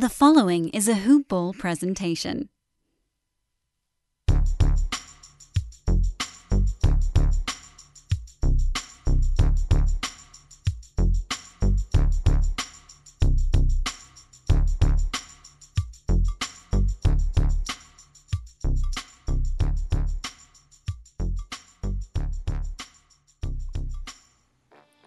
The following is a Hoop Ball presentation.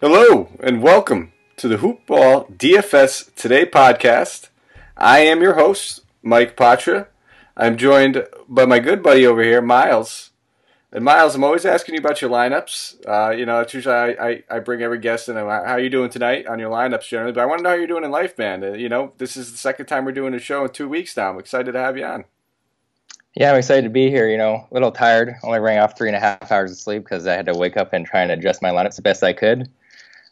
Hello and welcome to the Hoop Ball DFS Today podcast. I am your host, Mike Patra. I'm joined by my good buddy over here, Miles. And Miles, I'm always asking you about your lineups. Uh, you know, it's usually I, I, I bring every guest in. How are you doing tonight on your lineups generally? But I want to know how you're doing in life, man. Uh, you know, this is the second time we're doing a show in two weeks now. I'm excited to have you on. Yeah, I'm excited to be here. You know, a little tired. Only rang off three and a half hours of sleep because I had to wake up and try and adjust my lineups the best I could.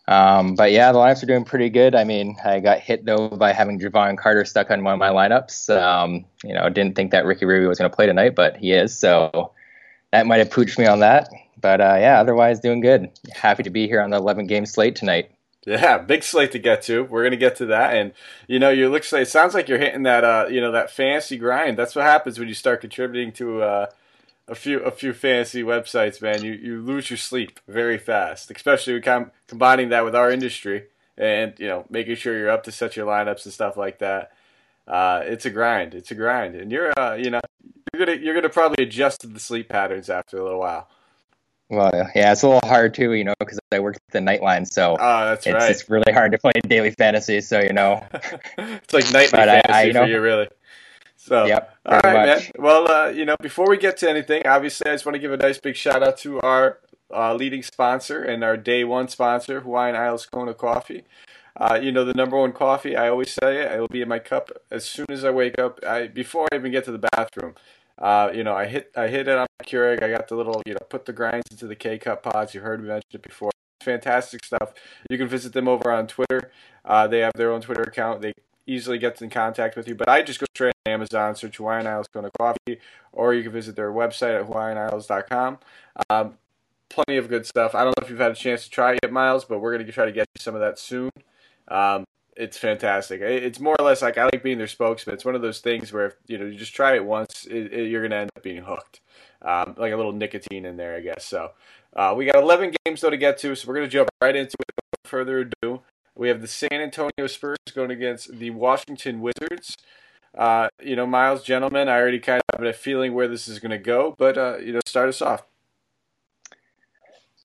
Um, but yeah, the lineups are doing pretty good. I mean, I got hit though by having Jevon Carter stuck on one of my lineups. Um, you know, didn't think that Ricky Rubio was going to play tonight, but he is. So that might have pooched me on that. But uh, yeah, otherwise doing good. Happy to be here on the 11 game slate tonight. Yeah, big slate to get to. We're gonna get to that, and you know, you look. It sounds like you're hitting that, uh, you know, that fancy grind. That's what happens when you start contributing to uh, a few a few fancy websites, man. You you lose your sleep very fast, especially com- combining that with our industry and you know making sure you're up to set your lineups and stuff like that. Uh, it's a grind. It's a grind, and you're uh, you know you're gonna you're gonna probably adjust to the sleep patterns after a little while. Well, yeah, it's a little hard too, you know, because I work the nightline, so oh, that's it's, right. It's really hard to play daily fantasy, so you know, it's like nightly but fantasy I, I, you know, for you, really. So, yep, all right, much. man. Well, uh, you know, before we get to anything, obviously, I just want to give a nice big shout out to our uh, leading sponsor and our day one sponsor, Hawaiian Isles Kona Coffee. Uh, you know, the number one coffee, I always say it, it will be in my cup as soon as I wake up, I, before I even get to the bathroom. Uh, you know, I hit I hit it on my Keurig. I got the little, you know, put the grinds into the K cup pods. You heard me mention it before. Fantastic stuff. You can visit them over on Twitter. Uh, they have their own Twitter account. They easily gets in contact with you. But I just go straight to Amazon, search Hawaiian Isles Kona Coffee, or you can visit their website at hawaiianisles.com. Um, plenty of good stuff. I don't know if you've had a chance to try it, yet, Miles, but we're going to try to get you some of that soon. Um, it's fantastic. It's more or less like I like being their spokesman. It's one of those things where if, you know you just try it once, it, it, you're going to end up being hooked. Um, like a little nicotine in there, I guess. So uh, we got 11 games though to get to, so we're going to jump right into it. Without further ado, we have the San Antonio Spurs going against the Washington Wizards. Uh, you know, Miles, gentlemen, I already kind of have a feeling where this is going to go, but uh, you know, start us off.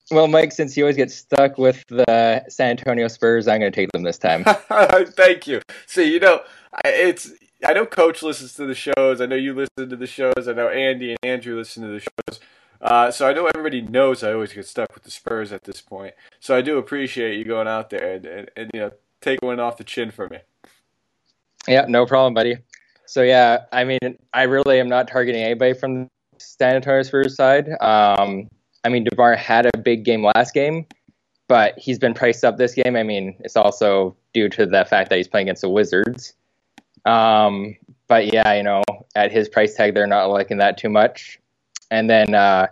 Well, Mike, since you always get stuck with the San Antonio Spurs, I'm going to take them this time. Thank you. See, you know, it's I know Coach listens to the shows. I know you listen to the shows. I know Andy and Andrew listen to the shows. Uh, so I know everybody knows I always get stuck with the Spurs at this point. So I do appreciate you going out there and, and, and you know taking one off the chin for me. Yeah, no problem, buddy. So yeah, I mean, I really am not targeting anybody from the San Antonio Spurs side. Um, I mean, Demar had a big game last game, but he's been priced up this game. I mean, it's also due to the fact that he's playing against the Wizards. Um, but yeah, you know, at his price tag, they're not liking that too much. And then uh,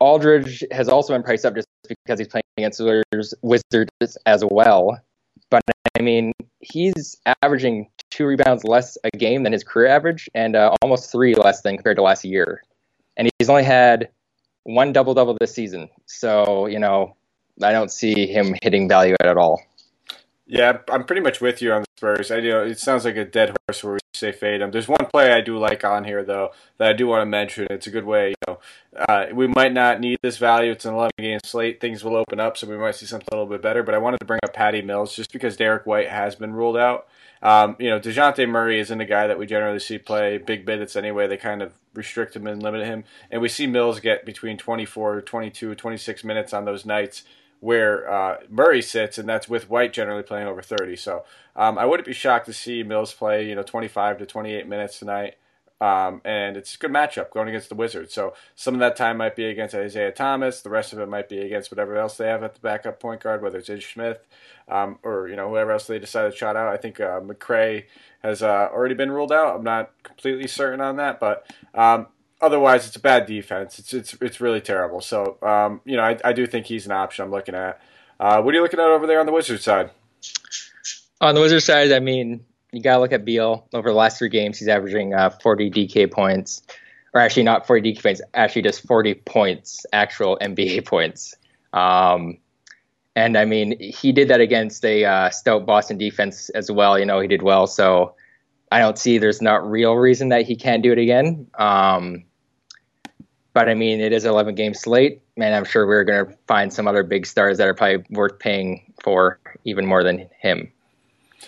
Aldridge has also been priced up just because he's playing against Wizards, Wizards as well. But I mean, he's averaging two rebounds less a game than his career average, and uh, almost three less than compared to last year. And he's only had one double double this season. So you know, I don't see him hitting value at all. Yeah, I'm pretty much with you on Spurs. I you know it sounds like a dead horse where we say fade them. There's one play I do like on here though that I do want to mention. It's a good way. You know, uh, we might not need this value. It's an 11 game slate. Things will open up, so we might see something a little bit better. But I wanted to bring up Patty Mills just because Derrick White has been ruled out. Um, you know, Dejounte Murray isn't a guy that we generally see play big minutes anyway. They kind of restrict him and limit him. And we see Mills get between 24, 22, 26 minutes on those nights where uh, Murray sits, and that's with White generally playing over 30. So um, I wouldn't be shocked to see Mills play, you know, 25 to 28 minutes tonight. Um, and it's a good matchup going against the Wizards. So some of that time might be against Isaiah Thomas. The rest of it might be against whatever else they have at the backup point guard, whether it's Ish Smith um, or you know whoever else they decide to shot out. I think uh, McRae has uh, already been ruled out. I'm not completely certain on that, but um, otherwise, it's a bad defense. It's it's it's really terrible. So um, you know, I, I do think he's an option I'm looking at. Uh, what are you looking at over there on the Wizards side? On the Wizards side, I mean, you gotta look at Beal over the last three games. He's averaging uh, 40 DK points, or actually not 40 DK points, actually just 40 points, actual NBA points. Um, and I mean, he did that against a uh, stout Boston defense as well. You know, he did well. So I don't see there's not real reason that he can't do it again. Um, but I mean, it is an 11 game slate, and I'm sure we're going to find some other big stars that are probably worth paying for even more than him.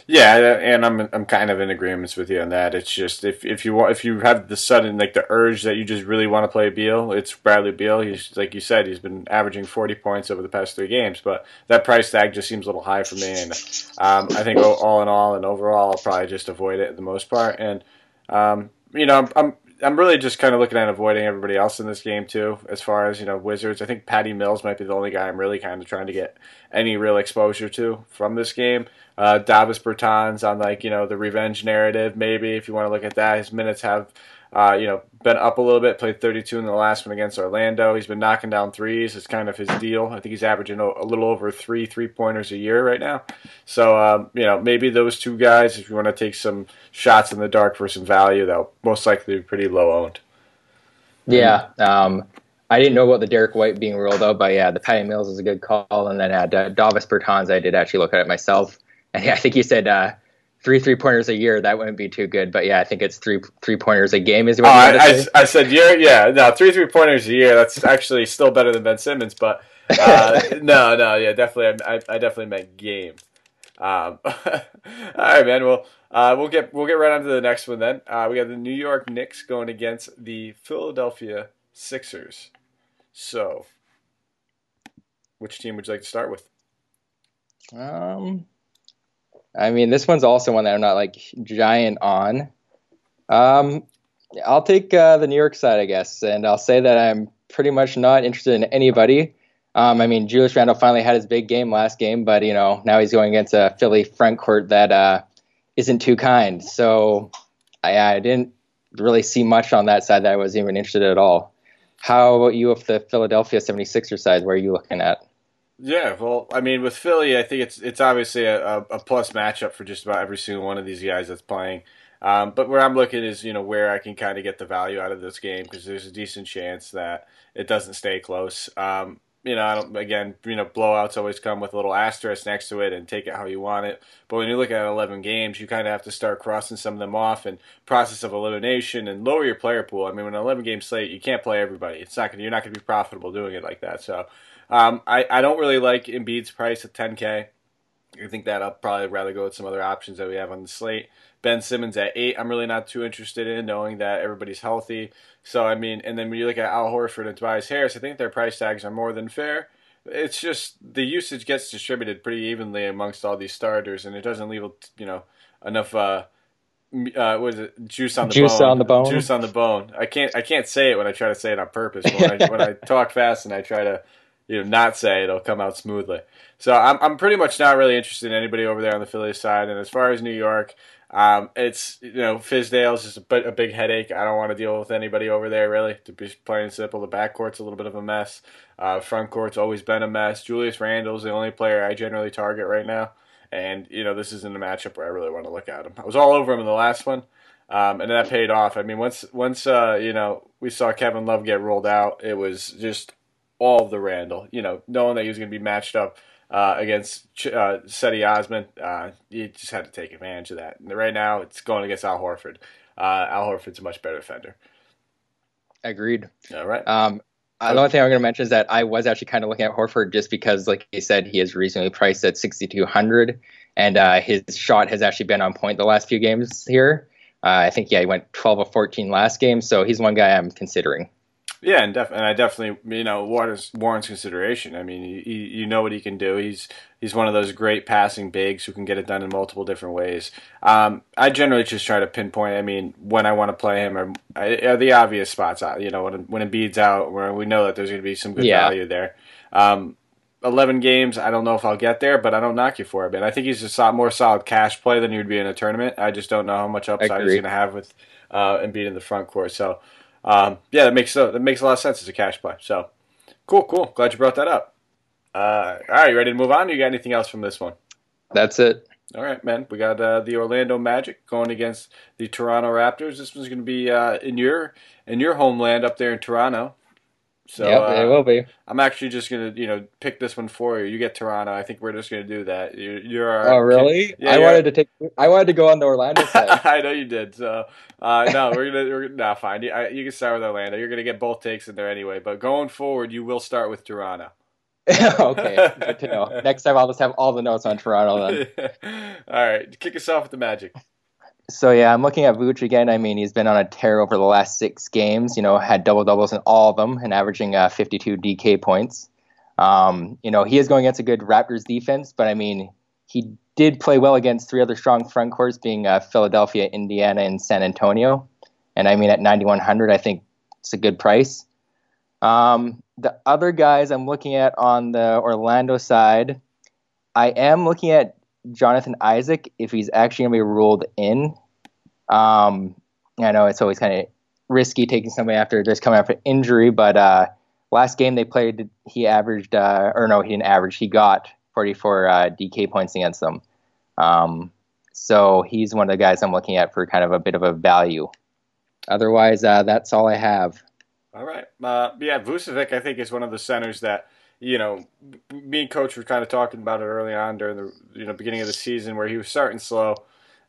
Yeah, and I'm I'm kind of in agreement with you on that. It's just if if you want if you have the sudden like the urge that you just really want to play Beal, it's Bradley Beal. He's like you said, he's been averaging 40 points over the past three games, but that price tag just seems a little high for me. And um, I think all in all and overall, I'll probably just avoid it the most part. And um, you know, I'm, I'm I'm really just kind of looking at avoiding everybody else in this game too. As far as you know, Wizards. I think Patty Mills might be the only guy I'm really kind of trying to get any real exposure to from this game. Uh, Davis Bertans on like you know the revenge narrative. Maybe if you want to look at that, his minutes have uh, you know, been up a little bit. Played 32 in the last one against Orlando. He's been knocking down threes. It's kind of his deal. I think he's averaging a, little over three three pointers a year right now. So um, you know, maybe those two guys, if you want to take some shots in the dark for some value, they'll most likely be pretty low owned. Yeah. Um, I didn't know about the Derrick White being ruled out, but yeah, the Patty Mills is a good call. And then at uh, Davis Bertans, I did actually look at it myself. And yeah, I think you said uh, three three pointers a year, that wouldn't be too good. But yeah, I think it's three three pointers a game. Is what oh, I, I, I, said year. Yeah, no, three three pointers a year. That's actually still better than Ben Simmons. But uh, no, no, yeah, definitely. I, I definitely meant game. Um, all right, man. Well, uh, we'll get we'll get right on to the next one then. Uh, we have the New York Knicks going against the Philadelphia Sixers. So, which team would you like to start with? Um, I mean, this one's also one that I'm not like giant on. Um, I'll take uh, the New York side, I guess, and I'll say that I'm pretty much not interested in anybody. Um, I mean, Julius Randle finally had his big game last game, but you know now he's going against a Philly front court that uh, not too kind. So I, I, didn't really see much on that side that I was even interested at all. How about you with the Philadelphia 76er side? Where are you looking at? Yeah, well, I mean, with Philly, I think it's it's obviously a, a plus matchup for just about every single one of these guys that's playing. Um, but where I'm looking is, you know, where I can kind of get the value out of this game because there's a decent chance that it doesn't stay close. Um, you know, I don't, again, you know, blowouts always come with a little asterisk next to it and take it how you want it. But when you look at 11 games, you kind of have to start crossing some of them off and process of elimination and lower your player pool. I mean, when an 11 game slate, you can't play everybody. It's not going you're not going to be profitable doing it like that. So um, I, I don't really like Embiid's price at 10K. I think that I'll probably rather go with some other options that we have on the slate. Ben Simmons at eight, I'm really not too interested in, knowing that everybody's healthy. So I mean, and then when you look at Al Horford and Tobias Harris, I think their price tags are more than fair. It's just the usage gets distributed pretty evenly amongst all these starters, and it doesn't leave you know enough. Uh, uh, what is it? Juice on the juice bone. on the bone. Juice on the bone. I can't. I can't say it when I try to say it on purpose. When I, when I talk fast and I try to you know not say it'll come out smoothly. So I'm I'm pretty much not really interested in anybody over there on the Phillies side. And as far as New York, um, it's you know Fizdale's just a, a big headache. I don't want to deal with anybody over there really. To be plain and simple, the backcourt's a little bit of a mess. Uh, front court's always been a mess. Julius Randle's the only player I generally target right now. And you know this isn't a matchup where I really want to look at him. I was all over him in the last one. Um, and that paid off. I mean, once once uh, you know we saw Kevin Love get rolled out, it was just all of the Randle. You know, knowing that he was going to be matched up uh, against uh, Cedi Osman, uh, you just had to take advantage of that. And right now, it's going against Al Horford. Uh, Al Horford's a much better defender. Agreed. All right. Um, uh, the only thing I'm going to mention is that I was actually kind of looking at Horford just because, like he said, he is reasonably priced at 6,200, and uh, his shot has actually been on point the last few games here. Uh, I think yeah, he went 12 of 14 last game, so he's one guy I'm considering. Yeah, and, def- and I definitely, you know, warrants, warrants consideration. I mean, you, you know what he can do. He's he's one of those great passing bigs who can get it done in multiple different ways. Um, I generally just try to pinpoint. I mean, when I want to play him, are, are the obvious spots. Uh, you know, when when Embiid's out, where we know that there's going to be some good yeah. value there. Um, 11 games, I don't know if I'll get there, but I don't knock you for it. And I think he's a more solid cash play than he would be in a tournament. I just don't know how much upside he's going to have with uh, Embiid in the front court. So um, yeah, that makes uh, that makes a lot of sense as a cash play. So cool, cool. Glad you brought that up. Uh, all right, you ready to move on? You got anything else from this one? That's it. All right, man. We got uh, the Orlando Magic going against the Toronto Raptors. This one's going to be uh, in your in your homeland up there in Toronto. So yep, uh, it will be. I'm actually just gonna, you know, pick this one for you. You get Toronto. I think we're just gonna do that. You're, you're our, oh, really? Yeah, I wanted to take. I wanted to go on the Orlando side. I know you did. So, uh, no, we're gonna. We're nah, fine. You, I, you can start with Orlando. You're gonna get both takes in there anyway. But going forward, you will start with Toronto. okay, good to know. Next time, I'll just have all the notes on Toronto then. all right, kick us off with the Magic. So yeah, I'm looking at Vooch again. I mean, he's been on a tear over the last six games. You know, had double doubles in all of them and averaging uh, 52 DK points. Um, you know, he is going against a good Raptors defense, but I mean, he did play well against three other strong front courts, being uh, Philadelphia, Indiana, and San Antonio. And I mean, at 9100, I think it's a good price. Um, the other guys I'm looking at on the Orlando side, I am looking at Jonathan Isaac if he's actually going to be ruled in. Um, I know it's always kind of risky taking somebody after just coming after injury, but uh, last game they played, he averaged, uh, or no, he didn't average, he got 44 uh, DK points against them. Um, so he's one of the guys I'm looking at for kind of a bit of a value. Otherwise, uh, that's all I have. All right. Uh, yeah, Vucevic, I think, is one of the centers that you know, me and coach were kind of talking about it early on during the you know beginning of the season where he was starting slow,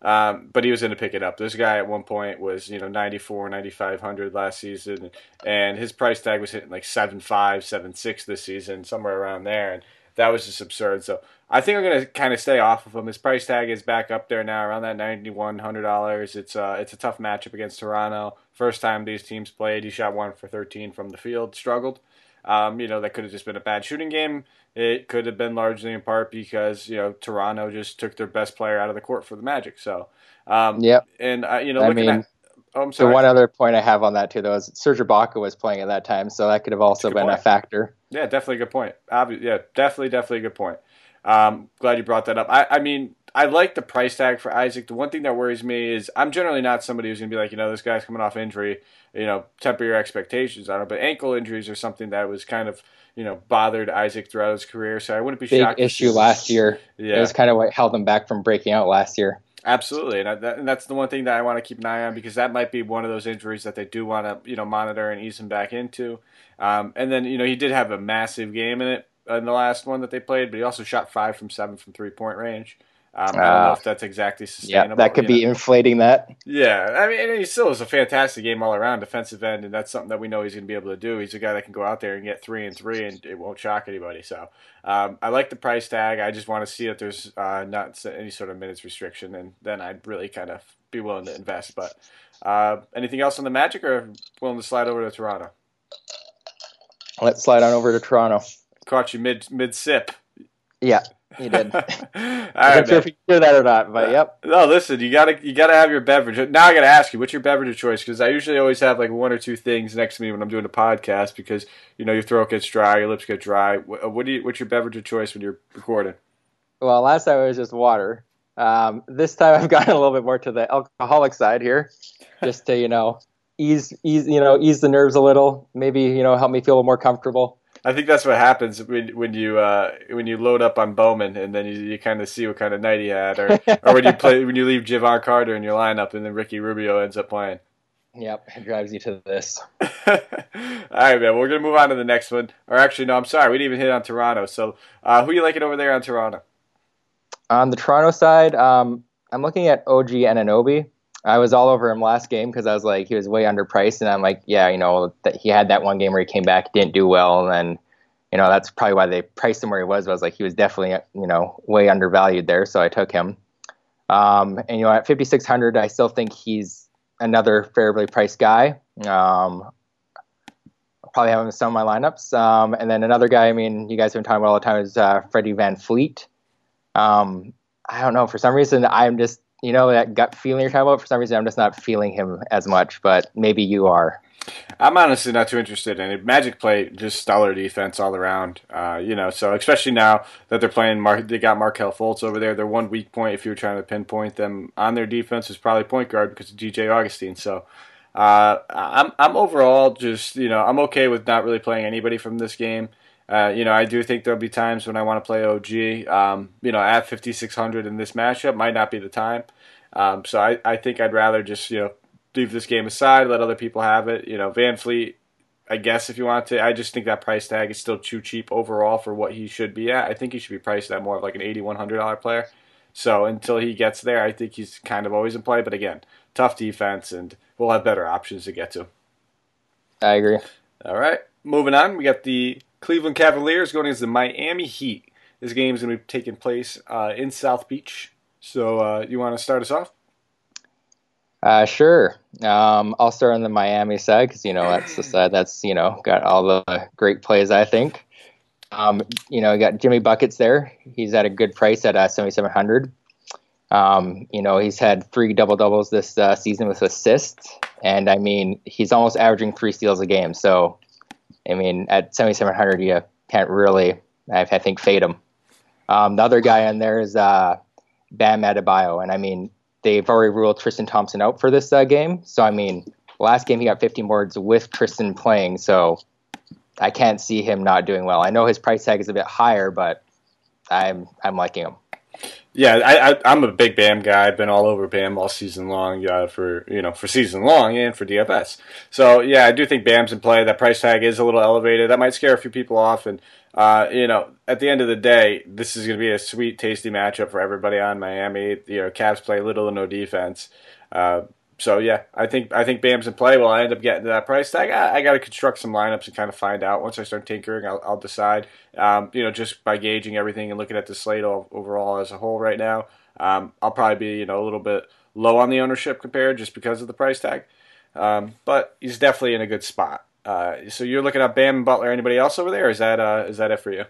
um, but he was going to pick it up. This guy at one point was you know 94, 9500 last season, and his price tag was hitting like seven five, seven six this season, somewhere around there, and that was just absurd. So I think I'm going to kind of stay off of him. His price tag is back up there now, around that ninety one hundred dollars. It's uh it's a tough matchup against Toronto. First time these teams played, he shot one for thirteen from the field, struggled. Um, you know, that could have just been a bad shooting game. It could have been largely in part because, you know, Toronto just took their best player out of the court for the Magic. So, um, yeah. And, uh, you know, I mean, at, oh, I'm sorry. So one other point I have on that, too, though, is Serge Ibaka was playing at that time. So that could have also been point. a factor. Yeah, definitely a good point. Obvi- yeah, definitely, definitely a good point. Um, glad you brought that up. I, I mean, I like the price tag for Isaac. The one thing that worries me is I'm generally not somebody who's going to be like, you know, this guy's coming off injury, you know, temper your expectations on it. But ankle injuries are something that was kind of, you know, bothered Isaac throughout his career. So I wouldn't be shocked. Big shocked. issue last year. Yeah. It was kind of what held him back from breaking out last year. Absolutely, and, I, that, and, that's the one thing that I want to keep an eye on because that might be one of those injuries that they do want to you know monitor and ease him back into. Um, and then you know he did have a massive game in it in the last one that they played, but he also shot five from seven from three point range. Um, I don't know ah. if that's exactly sustainable. Yeah, that could be know. inflating that. Yeah, I mean, he still is a fantastic game all around, defensive end, and that's something that we know he's going to be able to do. He's a guy that can go out there and get three and three, and it won't shock anybody. So um, I like the price tag. I just want to see that there's uh, not any sort of minutes restriction, and then I'd really kind of be willing to invest. But uh, anything else on the Magic, or willing to slide over to Toronto? Let's slide on over to Toronto. Caught you mid mid sip. Yeah. He did. I'm not sure if you hear that or not, but yep. No, listen, you gotta you gotta have your beverage. Now I gotta ask you, what's your beverage of choice? Because I usually always have like one or two things next to me when I'm doing a podcast because you know your throat gets dry, your lips get dry. What, what do you? What's your beverage of choice when you're recording? Well, last time it was just water. Um, this time I've gotten a little bit more to the alcoholic side here, just to you know ease ease you know ease the nerves a little. Maybe you know help me feel a little more comfortable. I think that's what happens when when you uh, when you load up on Bowman and then you, you kind of see what kind of night he had, or or when you play when you leave Jevon Carter in your lineup and then Ricky Rubio ends up playing. Yep, it drives you to this. All right, man. We're gonna move on to the next one. Or actually, no, I'm sorry, we didn't even hit on Toronto. So, uh, who you liking over there on Toronto? On the Toronto side, um, I'm looking at OG Anunoby. I was all over him last game because I was like he was way underpriced, and I'm like, yeah, you know, he had that one game where he came back, didn't do well, and then you know that's probably why they priced him where he was. I was like he was definitely you know way undervalued there, so I took him. Um, and you know at 5600, I still think he's another fairly priced guy. Um, probably have him in some of my lineups. Um, and then another guy, I mean, you guys have been talking about all the time is uh, Freddie VanVleet. Um, I don't know for some reason I'm just you know that gut feeling you're talking about. For some reason, I'm just not feeling him as much, but maybe you are. I'm honestly not too interested in it. Magic play just stellar defense all around. Uh, you know, so especially now that they're playing, Mar- they got Markelle Fultz over there. Their one weak point, if you were trying to pinpoint them on their defense, is probably point guard because of DJ Augustin. So. Uh, I'm I'm overall just you know I'm okay with not really playing anybody from this game. Uh, you know, I do think there'll be times when I want to play OG. Um, you know, at 5600 in this matchup might not be the time. Um, so I, I think I'd rather just you know leave this game aside, let other people have it. You know, VanVleet, I guess if you want to, I just think that price tag is still too cheap overall for what he should be at. I think he should be priced at more of like an eighty one hundred dollar player. So until he gets there, I think he's kind of always in play. But again, tough defense, and we'll have better options to get to. I agree. All right, moving on. We got the Cleveland Cavaliers going against the Miami Heat. This game is going to be taking place uh, in South Beach. So uh, you want to start us off? Uh, sure. Um, I'll start on the Miami side because you know that's the side that's you know got all the great plays. I think. Um, you know, you got Jimmy buckets there. He's at a good price at uh, seventy seven hundred. Um, you know, he's had three double doubles this uh, season with assists, and I mean, he's almost averaging three steals a game. So, I mean, at seventy seven hundred, you can't really, I, I think, fade him. Um, the other guy in there is uh, Bam Adebayo, and I mean, they've already ruled Tristan Thompson out for this uh, game. So I mean, last game he got 15 boards with Tristan playing, so I can't see him not doing well. I know his price tag is a bit higher, but I'm I'm liking him. Yeah, I, I am a big Bam guy. I've been all over Bam all season long uh, for you know for season long and for DFS. So yeah, I do think Bam's in play. That price tag is a little elevated. That might scare a few people off, and uh, you know, at the end of the day, this is going to be a sweet, tasty matchup for everybody on Miami. You know, Cavs play little or no defense. Uh, so yeah, I think I think Bam's in play. Will I end up getting to that price tag? I, I got to construct some lineups and kind of find out. Once I start tinkering, I'll, I'll decide. Um, you know, just by gauging everything and looking at the slate overall as a whole right now, um, I'll probably be you know a little bit low on the ownership compared just because of the price tag. Um, but he's definitely in a good spot. Uh, so you're looking at Bam and Butler. Anybody else over there? is that uh, is that it for you?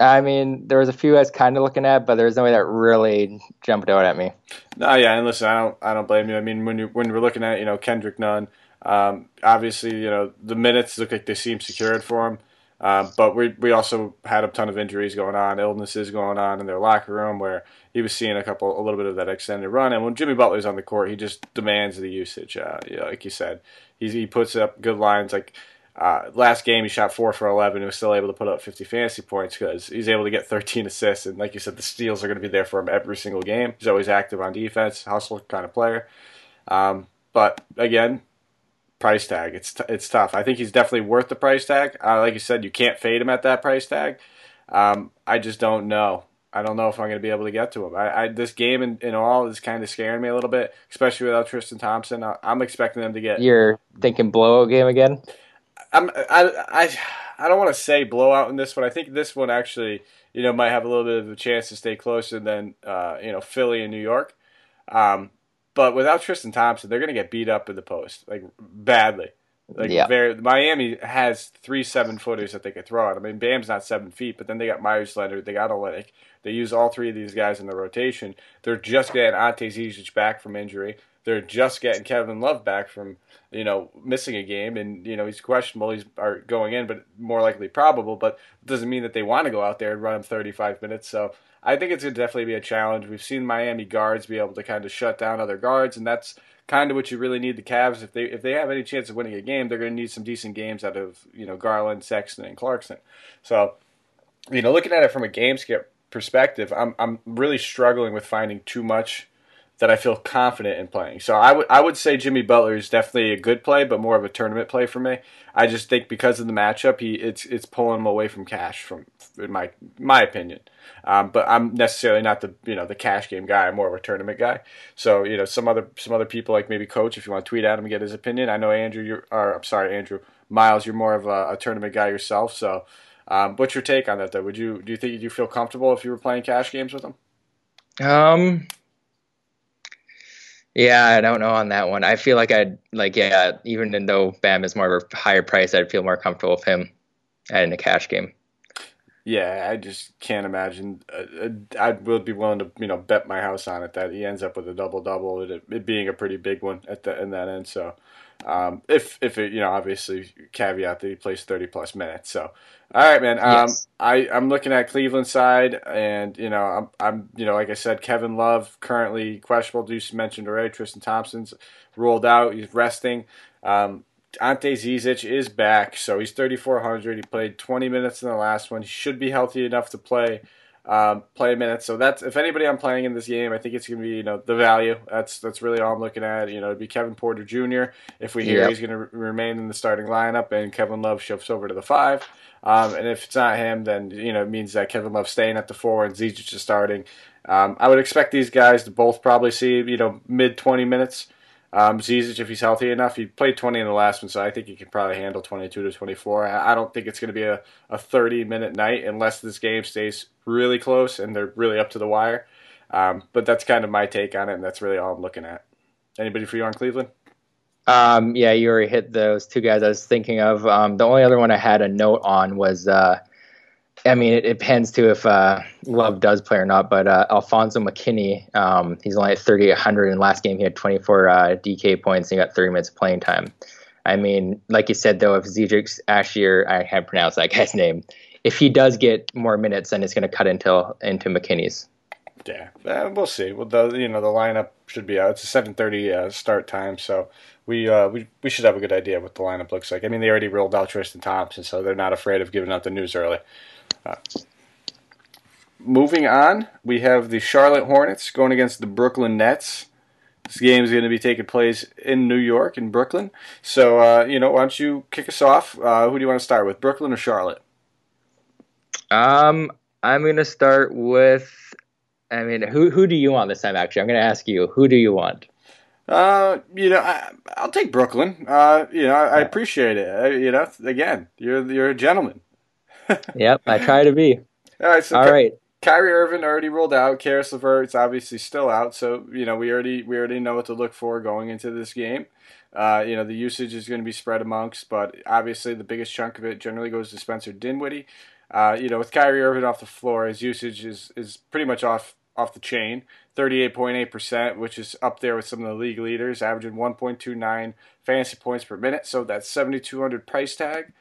I mean, there was a few I was kind of looking at, but there was no way that really jumped out at me. No, yeah, and listen, I don't, I don't blame you. I mean, when you when we're looking at you know Kendrick Nunn, um, obviously you know the minutes look like they seem secured for him, uh, but we we also had a ton of injuries going on, illnesses going on in their locker room where he was seeing a couple, a little bit of that extended run. And when Jimmy Butler's on the court, he just demands the usage. Uh, you know, like you said, he's, he puts up good lines. Like uh, last game, he shot four for 11 and was still able to put up 50 fantasy points because he's able to get 13 assists. And like you said, the steals are going to be there for him every single game. He's always active on defense, hustle kind of player. Um, but again, price tag. It's t- it's tough. I think he's definitely worth the price tag. Uh, like you said, you can't fade him at that price tag. Um, I just don't know. I don't know if I'm going to be able to get to him. I, I this game in, in all is kind of scaring me a little bit, especially without Tristan Thompson. I, am expecting them to get. You're thinking blowout game again? I'm I I I don't want to say blowout in this one. I think this one actually you know might have a little bit of a chance to stay closer than uh, you know Philly and New York. Um, but without Tristan Thompson, they're going to get beat up in the post like badly. Like yeah. very Miami has three seven footers that they could throw at. I mean, Bam's not seven feet, but then they got Meyers Leonard, they got Olynyk. They use all three of these guys in the rotation. They're just getting Ante Zizic back from injury. They're just getting Kevin Love back from you know missing a game, and you know he's questionable. He's are going in, but more likely probable. But it doesn't mean that they want to go out there and run him 35 minutes. So I think it's going to definitely be a challenge. We've seen Miami guards be able to kind of shut down other guards, and that's kind of what you really need the Cavs if they if they have any chance of winning a game, they're going to need some decent games out of you know Garland, Sexton, and Clarkson. So, you know, looking at it from a game script perspective, I'm I'm really struggling with finding too much that I feel confident in playing. So I would I would say Jimmy Butler is definitely a good play, but more of a tournament play for me. I just think because of the matchup, he it's it's pulling him away from cash from in my my opinion. Um, but I'm necessarily not the you know the cash game guy. I'm more of a tournament guy. So you know some other some other people like maybe Coach, if you want to tweet at him and get his opinion. I know Andrew, you're I'm sorry Andrew Miles, you're more of a, a tournament guy yourself. So um, what's your take on that though? Would you do you think you feel comfortable if you were playing cash games with him? Um, yeah, I don't know on that one. I feel like I'd like yeah, even though Bam is more of a higher price, I'd feel more comfortable with him in a cash game. Yeah, I just can't imagine. Uh, uh, I would be willing to you know bet my house on it that he ends up with a double double, it, it being a pretty big one at the in that end. So um, if if it you know obviously caveat that he plays thirty plus minutes. So all right, man. Um, yes. I I'm looking at Cleveland side, and you know I'm I'm you know like I said, Kevin Love currently questionable. Deuce mentioned already. Tristan Thompson's ruled out. He's resting. Um, Ante Zizic is back, so he's 3,400. He played 20 minutes in the last one. He should be healthy enough to play um, play minutes. So that's if anybody I'm playing in this game, I think it's going to be you know the value. That's that's really all I'm looking at. You know, it'd be Kevin Porter Jr. If we hear yep. he's going to re- remain in the starting lineup and Kevin Love shifts over to the five. Um, and if it's not him, then you know it means that Kevin Love staying at the four and Zizic is starting. Um, I would expect these guys to both probably see you know mid 20 minutes. Um, Zizic, if he's healthy enough, he played 20 in the last one, so I think he can probably handle 22 to 24. I don't think it's going to be a, a 30 minute night unless this game stays really close and they're really up to the wire. Um, but that's kind of my take on it, and that's really all I'm looking at. Anybody for you on Cleveland? Um, yeah, you already hit those two guys I was thinking of. Um, the only other one I had a note on was uh, I mean, it, it depends too if uh, Love does play or not. But uh, Alfonzo McKinnie, um, he's only at 3,800. In last game, he had 24 uh, DK points and he got 30 minutes of playing time. I mean, like you said, though, if Zedric Ashier, I can't pronounce that guy's name, if he does get more minutes, then it's going to cut into into McKinnie's. Yeah, uh, we'll see. Well, the you know the lineup should be out. It's a 7:30 uh, start time, so we uh, we we should have a good idea what the lineup looks like. I mean, they already rolled out Tristan Thompson, so they're not afraid of giving out the news early. Uh, moving on, we have the Charlotte Hornets going against the Brooklyn Nets. This game is going to be taking place in New York, in Brooklyn. So, uh, you know, why don't you kick us off? Uh, who do you want to start with, Brooklyn or Charlotte? Um, I'm going to start with. I mean, who who do you want this time? Actually, I'm going to ask you. Who do you want? Uh, you know, I, will take Brooklyn. Uh, you know, I, I appreciate it. I, you know, again, you're you're a gentleman. yep, I try to be. All right, so All Ky- right. Kyrie Irving already ruled out. Caris LeVert's obviously still out, so you know we already we already know what to look for going into this game. Uh, you know the usage is going to be spread amongst, but obviously the biggest chunk of it generally goes to Spencer Dinwiddie. Uh, you know with Kyrie Irving off the floor, his usage is is pretty much off off the chain. 38.8%, which is up there with some of the league leaders, averaging 1.29 fantasy points per minute. So that's 7,200 price tag.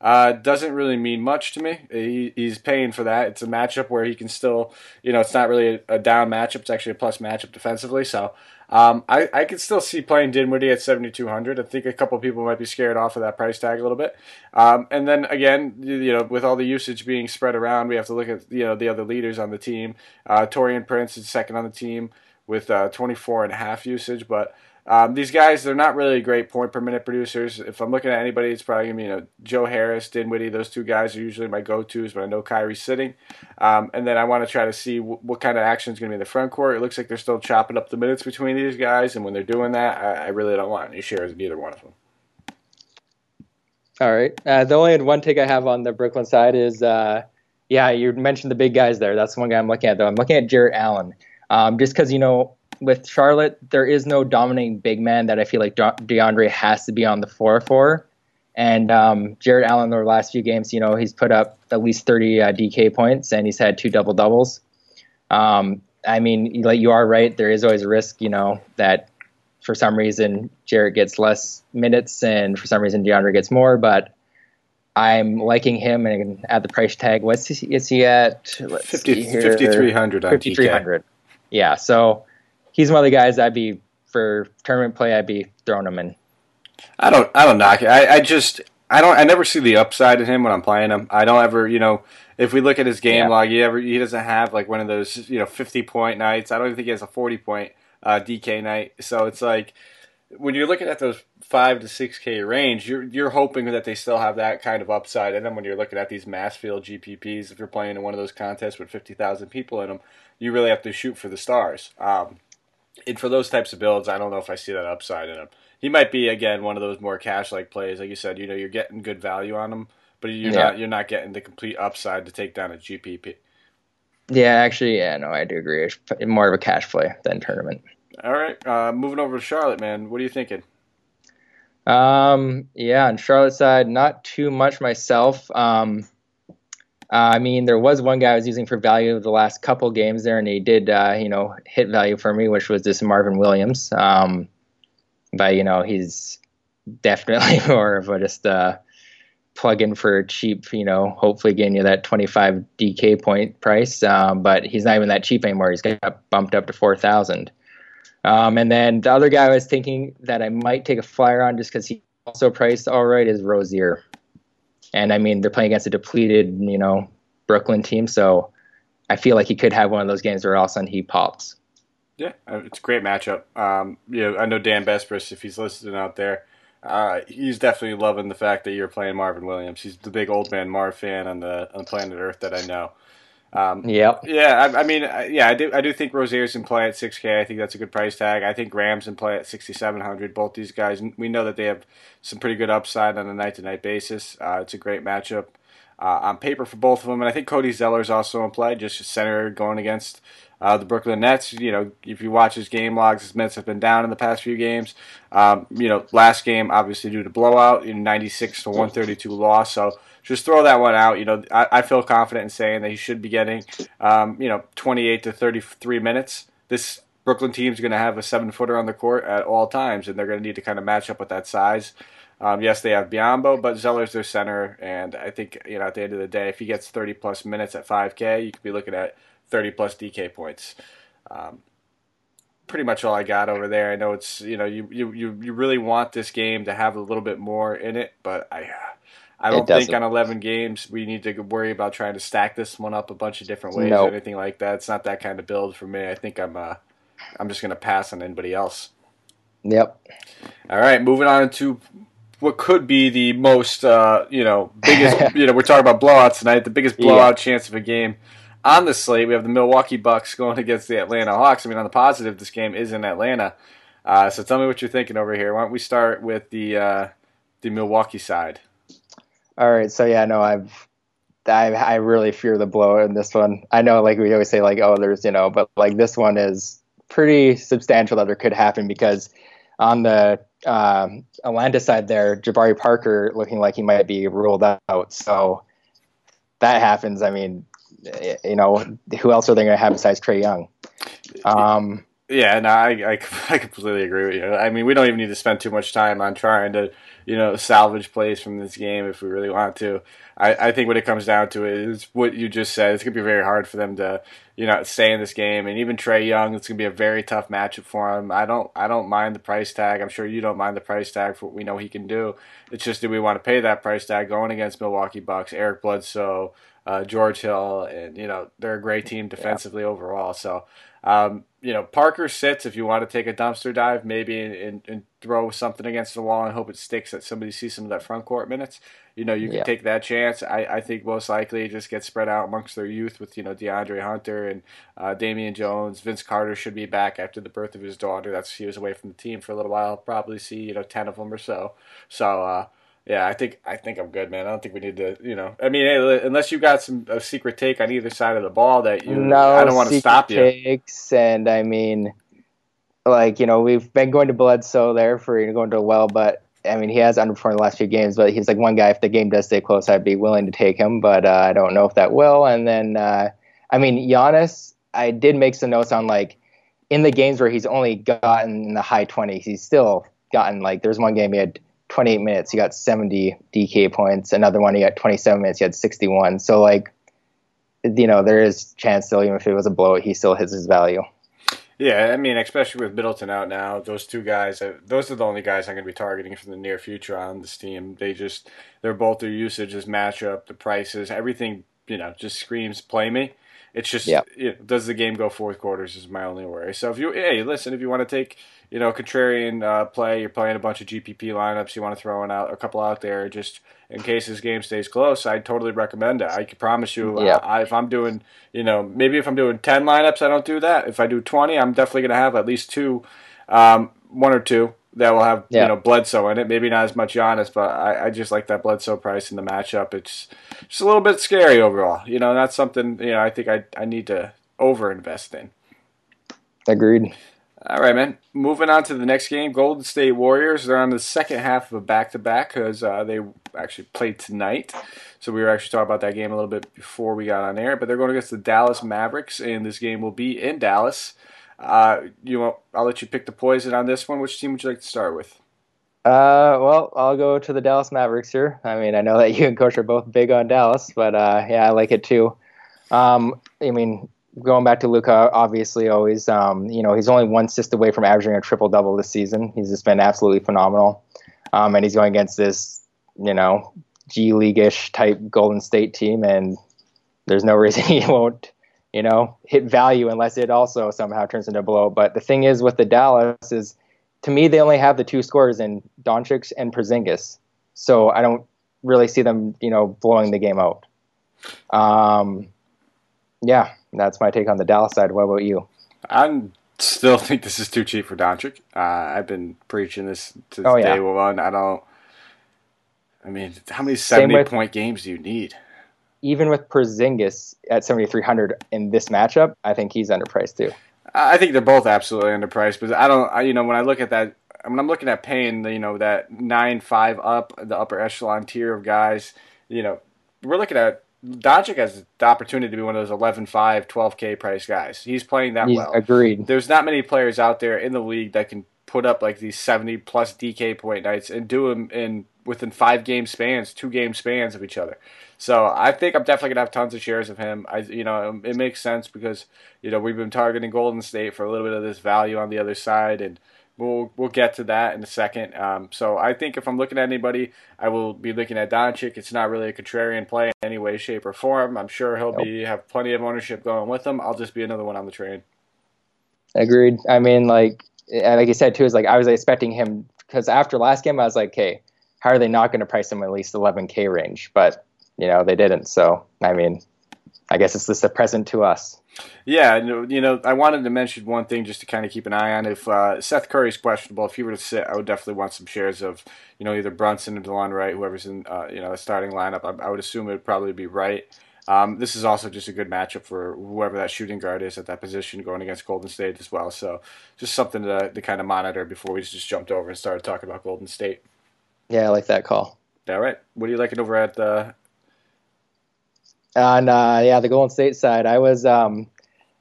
Uh, doesn't really mean much to me. He, he's paying for that. It's a matchup where he can still, you know, it's not really a, a down matchup. It's actually a plus matchup defensively. So um, I, I could still see playing Dinwiddie at 7,200. I think a couple people might be scared off of that price tag a little bit. Um, and then again, you know, with all the usage being spread around, we have to look at, you know, the other leaders on the team. Uh, Taurean Prince is second on the team with uh, 24 and a half usage, but um, these guys, they're not really great point per minute producers. If I'm looking at anybody, it's probably gonna be you know Joe Harris, Dinwiddie. Those two guys are usually my go-tos, but I know Kyrie's sitting. Um, and then I want to try to see w- what kind of action is gonna be in the front court. It looks like they're still chopping up the minutes between these guys, and when they're doing that, I, I really don't want any shares of either one of them. All right. Uh, the only one take I have on the Brooklyn side is, uh, yeah, you mentioned the big guys there. That's the one guy I'm looking at though. I'm looking at Jarrett Allen, um, just because you know with Charlotte, there is no dominating big man that I feel like DeAndre has to be on the floor for. And um, Jarrett Allen, the last few games, you know, he's put up at least 30 uh, DK points and he's had two double doubles. Um, I mean, like you are right. There is always a risk, you know, that for some reason Jarrett gets less minutes and for some reason DeAndre gets more. But I'm liking him and at the price tag. What's he? Is he at? 50, 5300 5300. Yeah. So he's one of the guys I'd be for tournament play. I'd be throwing him in. I don't. I don't knock it. I, I just. I don't. I never see the upside in him when I'm playing him. I don't ever. You know, if we look at his game yeah. log, he ever he doesn't have like one of those you know 50 point nights. I don't even think he has a 40 point uh, DK night. So it's like when you're looking at those five to six K range, you're you're hoping that they still have that kind of upside. And then when you're looking at these mass field GPPs, if you're playing in one of those contests with 50,000 people in them, you really have to shoot for the stars. Um, and for those types of builds, I don't know if I see that upside in him. He might be again one of those more cash like plays, like you said. You know, you're getting good value on him, but you're yeah. not you're not getting the complete upside to take down a GPP. Yeah, actually, yeah, no, I do agree. It's more of a cash play than tournament. All right, uh, moving over to Charlotte, man. What are you thinking? Um, yeah, on Charlotte side, not too much myself. Um, uh, I mean, there was one guy I was using for value the last couple games there, and he did, uh, you know, hit value for me, which was this Marvin Williams. Um, but you know, he's definitely more of a just uh, plug-in for cheap. You know, hopefully getting you that 25 DK point price. Um, but he's not even that cheap anymore. He's got bumped up to 4,000. Um, and then the other guy I was thinking that I might take a flyer on just because he also priced all right is Rozier. And I mean, they're playing against a depleted, you know, Brooklyn team, so I feel like he could have one of those games where all of a sudden he pops. Yeah, uh, it's a great matchup. Um, yeah, I know Dan Besbris, if he's listening out there, uh, he's definitely loving the fact that you're playing Marvin Williams. He's the big old man Marv fan on the on planet Earth that I know. Um, yep. Yeah, I, I, mean, yeah, I do. I do think Rozier's in play at 6K. I think that's a good price tag. I think Graham's in play at 6,700. Both these guys, we know that they have some pretty good upside on a night-to-night basis. Uh, it's a great matchup uh, on paper for both of them, and I think Cody Zeller's also in play, just center going against uh, the Brooklyn Nets. You know, if you watch his game logs, his minutes have been down in the past few games. Um, you know, last game obviously due to blowout, you know, 96 to 132 loss. So just throw that one out. You know, I, I feel confident in saying that he should be getting, um, you know, 28 to 33 minutes. This Brooklyn team is going to have a seven footer on the court at all times, and they're going to need to kind of match up with that size. Um, yes, they have Biyombo, but Zeller's their center, and I think you know at the end of the day, if he gets 30 plus minutes at 5K, you could be looking at 30 plus DK points. Um, pretty much all I got over there. I know it's you know you you you really want this game to have a little bit more in it, but I I don't think on 11 games we need to worry about trying to stack this one up a bunch of different ways nope. or anything like that. It's not that kind of build for me. I think I'm uh, I'm just going to pass on anybody else. Yep. All right, moving on to what could be the most uh, you know biggest you know we're talking about blowouts tonight. The biggest blowout yeah. chance of a game on the slate. We have the Milwaukee Bucks going against the Atlanta Hawks. I mean, on the positive, this game is in Atlanta. Uh, so tell me what you're thinking over here. Why don't we start with the uh, the Milwaukee side? All right. So yeah, no, I've I I really fear the blow in this one. I know, like we always say, like oh, there's you know, but like this one is pretty substantial that there could happen because on the um, Atlanta side there, Jabari Parker looking like he might be ruled out. So that happens. I mean, you know, who else are they going to have besides Trae Young? Um, yeah, no, I, I, I completely agree with you. I mean, we don't even need to spend too much time on trying to, you know, salvage plays from this game if we really want to. I, I think what it comes down to is what you just said. It's going to be very hard for them to, you know, stay in this game. And even Trae Young, it's going to be a very tough matchup for him. I don't, I don't mind the price tag. I'm sure you don't mind the price tag for what we know he can do. It's just do we want to pay that price tag going against Milwaukee Bucks, Eric Bledsoe, uh, George Hill, and you know they're a great team defensively yeah. overall. So um, you know Parker sits if you want to take a dumpster dive, maybe and, and, throw something against the wall and hope it sticks that somebody sees some of that front court minutes. You know you can yeah. take that chance. I, I think most likely it just gets spread out amongst their youth with you know DeAndre Hunter and uh, Damian Jones. Vince Carter should be back after the birth of his daughter. That's he was away from the team for a little while. Probably see you know ten of them or so. So. Uh, yeah, I think I think I'm good, man. I don't think we need to, you know. I mean, unless you got some a secret take on either side of the ball that you, no I don't want to stop you. Takes, and I mean, like you know, we've been going to blood Bledsoe there for you know, going to a well, but I mean, he has underperformed the last few games. But he's like one guy. If the game does stay close, I'd be willing to take him, but uh, I don't know if that will. And then, uh, I mean, Giannis, I did make some notes on like in the games where he's only gotten in the high 20s, he's still gotten like there's one game he had 28 minutes, he got 70 DK points. Another one, he got 27 minutes, he had 61. So like, you know, there is chance still, even if it was a blowout, he still hits his value. Yeah, I mean, especially with Middleton out now, those two guys, uh, those are the only guys I'm going to be targeting for the near future on this team. They just, they're both their usage, this matchup, the prices, everything, you know, just screams play me. It's just, yep. you know, does the game go fourth quarters is my only worry. So if you, hey, listen, if you want to take, you know, contrarian uh, play, you're playing a bunch of GPP lineups, you want to throw in out a couple out there just in case this game stays close, I totally recommend it. I can promise you, yeah. uh, I, if I'm doing, you know, maybe if I'm doing 10 lineups, I don't do that. If I do 20, I'm definitely going to have at least two, um, one or two that will have, yeah. you know, Bledsoe in it. Maybe not as much Giannis, but I, I just like that Bledsoe price in the matchup. It's just a little bit scary overall. You know, that's something, you know, I think I, I need to over invest in. Agreed. All right, man. Moving on to the next game, Golden State Warriors. They're on the second half of a back-to-back because uh, they actually played tonight. So we were actually talking about that game a little bit before we got on air. But they're going against the Dallas Mavericks, and this game will be in Dallas. Uh, you want, I'll let you pick the poison on this one. Which team would you like to start with? Uh, well, I'll go to the Dallas Mavericks here. I mean, I know that you and Coach are both big on Dallas, but uh, yeah, I like it too. Um, I mean, going back to Luka, obviously, always, um, you know, he's only one assist away from averaging a triple double this season. He's just been absolutely phenomenal. um, and he's going against this, you know, G League-ish type Golden State team, and there's no reason he won't, you know, hit value unless it also somehow turns into a blow. But the thing is with the Dallas is, to me, they only have the two scorers in Doncic and Porzingis, so I don't really see them, you know, blowing the game out. Um, yeah, that's my take on the Dallas side. What about you? I still think this is too cheap for Doncic. Uh, I've been preaching this to Oh, yeah. day one. I don't. I mean, how many seventy with- point games do you need? Even with Porzingis at 7,300 in this matchup, I think he's underpriced too. I think they're both absolutely underpriced, but I don't. I, you know, when I look at that, when I'm looking at paying, the, you know, that nine five up, the upper echelon tier of guys, you know, we're looking at Doncic has the opportunity to be one of those 11 5 12k price guys. He's playing that He's well. agreed. There's not many players out there in the league that can put up like these 70 plus DK point nights and do them in within five game spans, two game spans of each other. So I think I'm definitely gonna have tons of shares of him. I, you know, it makes sense because you know we've been targeting Golden State for a little bit of this value on the other side, and we'll we'll get to that in a second. Um, so I think if I'm looking at anybody, I will be looking at Doncic. It's not really a contrarian play in any way, shape, or form. I'm sure he'll be have plenty of ownership going with him. I'll just be another one on the train. Agreed. I mean, like, and like you said too, is like I was expecting him because after last game, I was like, hey, how are they not going to price him at least 11k range? But you know, they didn't. So I mean, I guess it's just a present to us. Yeah, you know- I wanted to mention one thing just to kind of keep an eye on. If uh, Seth Curry's questionable, if he were to sit, I would definitely want some shares of, you know, either Brunson or Delon Wright, whoever's in, uh, you know, the starting lineup. I, I would assume it would probably be Wright. Um, this is also just a good matchup for whoever that shooting guard is at that position going against Golden State as well. So just something to, to kind of monitor before we just jumped over and started talking about Golden State. Yeah, I like that call. All right, what are you liking over at the? And uh, yeah, the Golden State side, I was, um,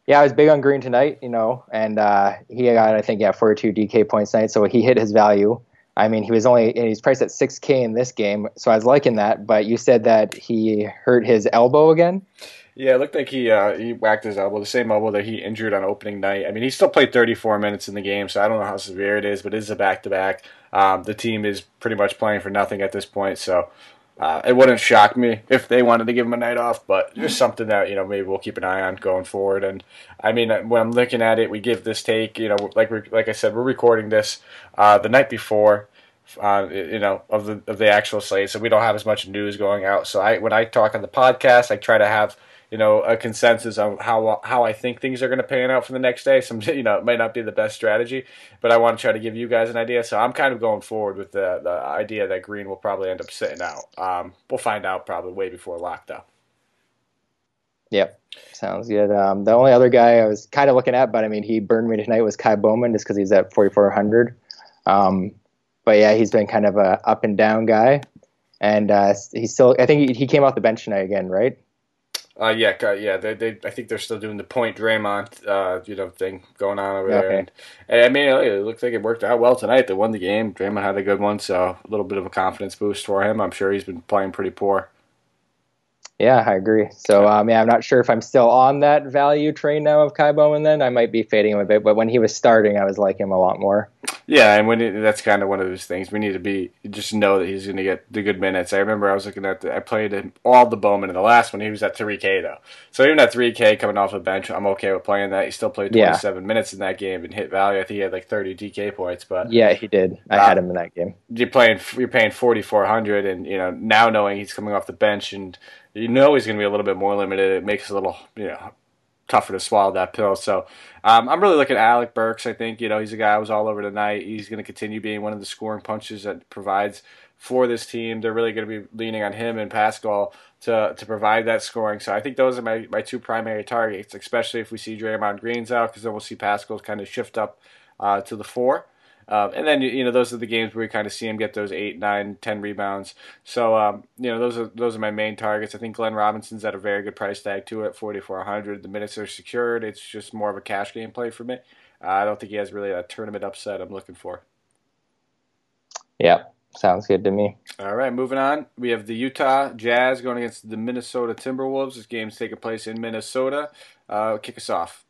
yeah, I was big on Green tonight, you know, and uh, he got, I think, yeah, 42 DK points tonight, so he hit his value. I mean, he was only he's priced at 6K in this game, so I was liking that. But you said that he hurt his elbow again. Yeah, it looked like he uh, he whacked his elbow, the same elbow that he injured on opening night. I mean, he still played 34 minutes in the game, so I don't know how severe it is, but it is a back to back. The team is pretty much playing for nothing at this point, so uh, it wouldn't shock me if they wanted to give him a night off. But just something that you know maybe we'll keep an eye on going forward. And I mean, when I'm looking at it, we give this take. You know, like we like I said, we're recording this uh, the night before uh, you know, of the of the actual slate. So we don't have as much news going out. So I when I talk on the podcast, I try to have you know a consensus on how how I think things are going to pan out for the next day. Some you know it might not be the best strategy, but I want to try to give you guys an idea. So I'm kind of going forward with the the idea that Green will probably end up sitting out. Um, we'll find out probably way before lock though. Yep, sounds good. Um, the only other guy I was kind of looking at, but I mean, he burned me tonight was Ky Bowman just because he's at 4,400. Um, but yeah, he's been kind of a up and down guy, and uh, he's still. I think he came off the bench tonight again, right? Uh, yeah, yeah. They, they, I think they're still doing the point Draymond, uh, you know, thing going on over there. And, and I mean, it looks like it worked out well tonight. They won the game. Draymond had a good one, so a little bit of a confidence boost for him. I'm sure he's been playing pretty poor. Yeah, I agree. So um, yeah, I'm not sure if I'm still on that value train now of Ky Bowman. Then I might be fading him a bit, but when he was starting, I was liking him a lot more. Yeah, and when it, that's kind of one of those things we need to be just know that he's going to get the good minutes. I remember I was looking at the, I played him, all the Bowman in the last one. He was at 3K though, so even at 3K coming off the bench, I'm okay with playing that. He still played Yeah. 27 minutes in that game and hit value. I think he had like 30 DK points, but Yeah, he did. I Uh, had him in that game. you're playing you're paying 4400 and you know now knowing he's coming off the bench and you know he's going to be a little bit more limited. It makes it a little you know tougher to swallow that pill. So um, i'm really looking at alec burks. I think you know he's a guy i was all over tonight he's going to continue being one of the scoring punches that provides for this team. They're really going to be leaning on him and Paschall to, to provide that scoring. So i think those are my, my two primary targets especially if we see Draymond Green's out because then we'll see Paschall kind of shift up uh, to the four um, and then you know those are the games where we kind of see him get those eight, nine, ten rebounds. So um, you know those are those are my main targets. I think Glenn Robinson's at a very good price tag too at forty four hundred. The minutes are secured. It's just more of a cash game play for me. Uh, I don't think he has really a tournament upset I'm looking for. Yeah, sounds good to me. All right, moving on. We have the Utah Jazz going against the Minnesota Timberwolves. This game's taking place in Minnesota. Uh, kick us off.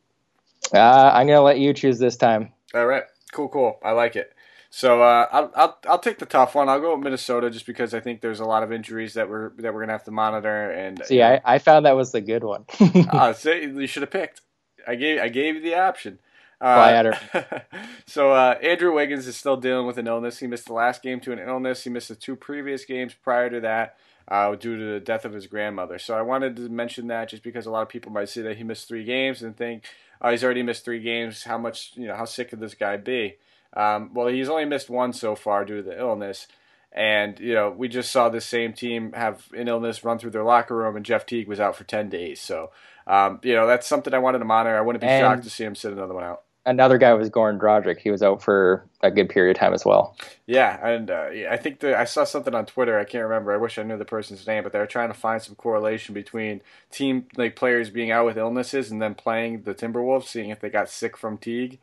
Uh, I'm gonna let you choose this time. All right, cool, cool. I like it. So uh, I'll, I'll I'll take the tough one. I'll go with Minnesota just because I think there's a lot of injuries that we're that we're gonna have to monitor. And see, I, I found that was the good one. uh, you should have picked. I gave I gave you the option. Uh, so uh, Andrew Wiggins is still dealing with an illness. He missed the last game to an illness. He missed the two previous games prior to that uh, due to the death of his grandmother. So I wanted to mention that just because a lot of people might see that he missed three games and think, oh, he's already missed three games. How much, you know, how sick could this guy be? Um, well, he's only missed one so far due to the illness. And, you know, we just saw this same team have an illness run through their locker room, and Jeff Teague was out for 10 days. So, um, you know, that's something I wanted to monitor. I wouldn't be and shocked to see him sit another one out another guy was Goran Dragic. He was out for a good period of time as well. Yeah, and uh, I think the, I saw something on Twitter. I can't remember. I wish I knew the person's name, but they were trying to find some correlation between team like players being out with illnesses and then playing the Timberwolves, seeing if they got sick from Teague.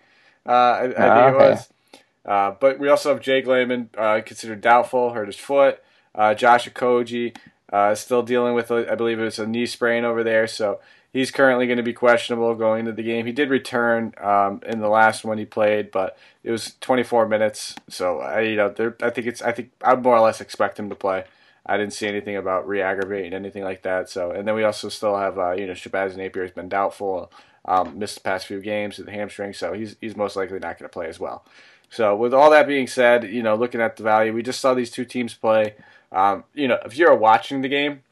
Uh, I, I think okay. it was. Uh, but we also have Jake Layman, uh, considered doubtful, hurt his foot. Uh, Josh Okogie uh, still dealing with, I believe it was a knee sprain over there. So he's currently going to be questionable going into the game. He did return um, in the last one he played, but it was 24 minutes. So I, you know, I think it's I think I'd more or less expect him to play. I didn't see anything about re-aggravating anything like that. So and then we also still have uh, you know Shabazz Napier has been doubtful, um, missed the past few games with the hamstring, so he's he's most likely not going to play as well. So with all that being said, you know, looking at the value, we just saw these two teams play. Um, you know, if you're watching the game,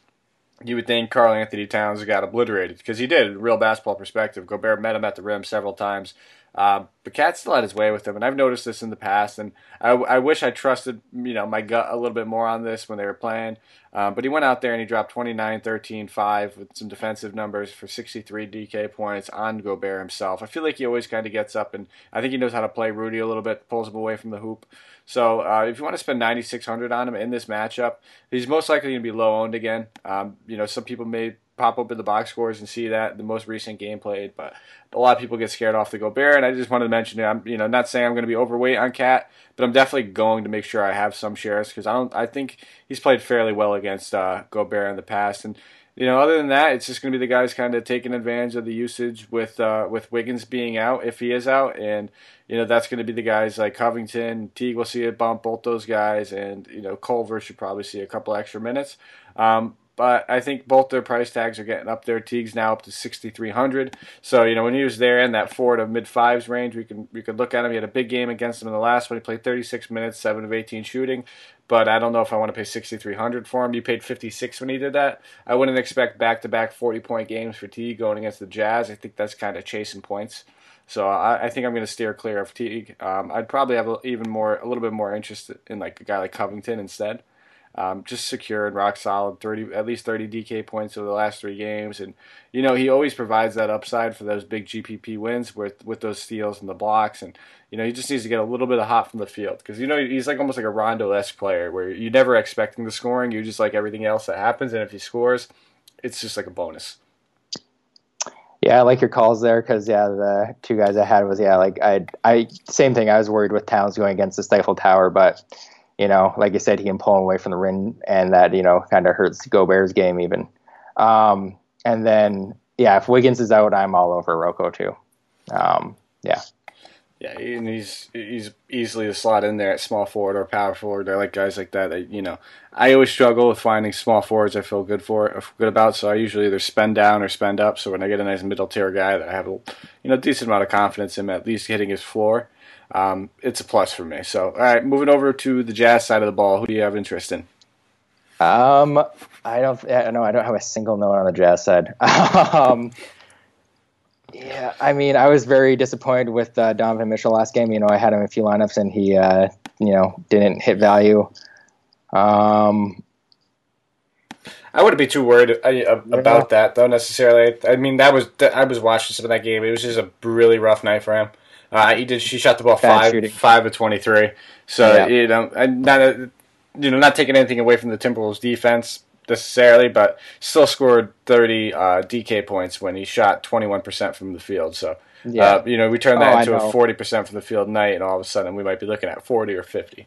you would think Karl-Anthony Towns got obliterated because he did, real basketball perspective. Gobert met him at the rim several times. Um, but KAT still had his way with him, and I've noticed this in the past. And I, I wish I trusted you know my gut a little bit more on this when they were playing. Um, but he went out there and he dropped 29, 13, 5 with some defensive numbers for 63 DK points on Gobert himself. I feel like he always kind of gets up, and I think he knows how to play Rudy a little bit, pulls him away from the hoop. So uh, if you want to spend 9,600 on him in this matchup, he's most likely going to be low owned again. Um, you know, some people may pop open the box scores and see that the most recent game played, but a lot of people get scared off the Gobert. And I just wanted to mention it. I'm, you know, not saying I'm going to be overweight on KAT, but I'm definitely going to make sure I have some shares because I don't. I think he's played fairly well against uh, Gobert in the past, and you know, other than that, it's just going to be the guys kind of taking advantage of the usage with uh, with Wiggins being out if he is out, and you know that's going to be the guys like Covington, Teague will see a bump, both those guys, and you know Culver should probably see a couple extra minutes. Um, but I think both their price tags are getting up there. Teague's now up to 6,300. So you know when he was there in that four to mid fives range, we can we could look at him. He had a big game against him in the last one. He played 36 minutes, seven of 18 shooting. But I don't know if I want to pay 6,300 for him. You paid 56 when he did that. I wouldn't expect back to back 40 point games for Teague going against the Jazz. I think that's kind of chasing points. So I, I think I'm going to steer clear of Teague. Um, I'd probably have a, even more, a little bit more interest in like a guy like Covington instead um, just secure and rock solid, thirty at least thirty DK points over the last three games, and you know he always provides that upside for those big GPP wins with with those steals and the blocks, and you know he just needs to get a little bit of hot from the field. Because you know he's like almost like a Rondo esque player where you're never expecting the scoring, you just like everything else that happens, and if he scores, it's just like a bonus. Yeah, I like your calls there because yeah, the two guys I had was yeah, like I I same thing. I was worried with Towns going against the Stifle Tower, but you know, like you said, he can pull away from the rim, and that you know kind of hurts Gobert's game even. Um, and then yeah, if Wiggins is out, I'm all over RoCo too. Um, yeah. Yeah, and he's he's easily a slot in there at small forward or power forward. I like guys like that. That you know, I always struggle with finding small forwards I feel good for, good about. So I usually either spend down or spend up. So when I get a nice middle tier guy that I have a you know decent amount of confidence in, at least hitting his floor, um, it's a plus for me. So, all right, moving over to the Jazz side of the ball. Who do you have interest in? Um, I don't. I know I don't have a single note on the Jazz side. um, yeah, I mean, I was very disappointed with uh, Donovan Mitchell last game. You know, I had him in a few lineups, and he, uh, you know, didn't hit value. Um, I wouldn't be too worried uh, about that, though. Necessarily, I mean, that was I was watching some of that game. It was just a really rough night for him. Uh, he did. She shot the ball Bad five shooting. five of twenty three. So yeah. you know, not a, you know, not taking anything away from the Timberwolves defense necessarily, but still scored thirty uh, DK points when he shot twenty one percent from the field. So yeah. Uh, you know, we turn that oh, into a forty percent from the field night, and all of a sudden we might be looking at forty or fifty.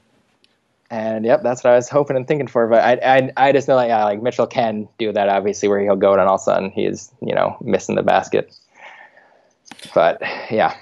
And yep, that's what I was hoping and thinking for. But I, I, I just know that yeah, like Mitchell can do that obviously, where he'll go and all of a sudden he's you know missing the basket. But yeah,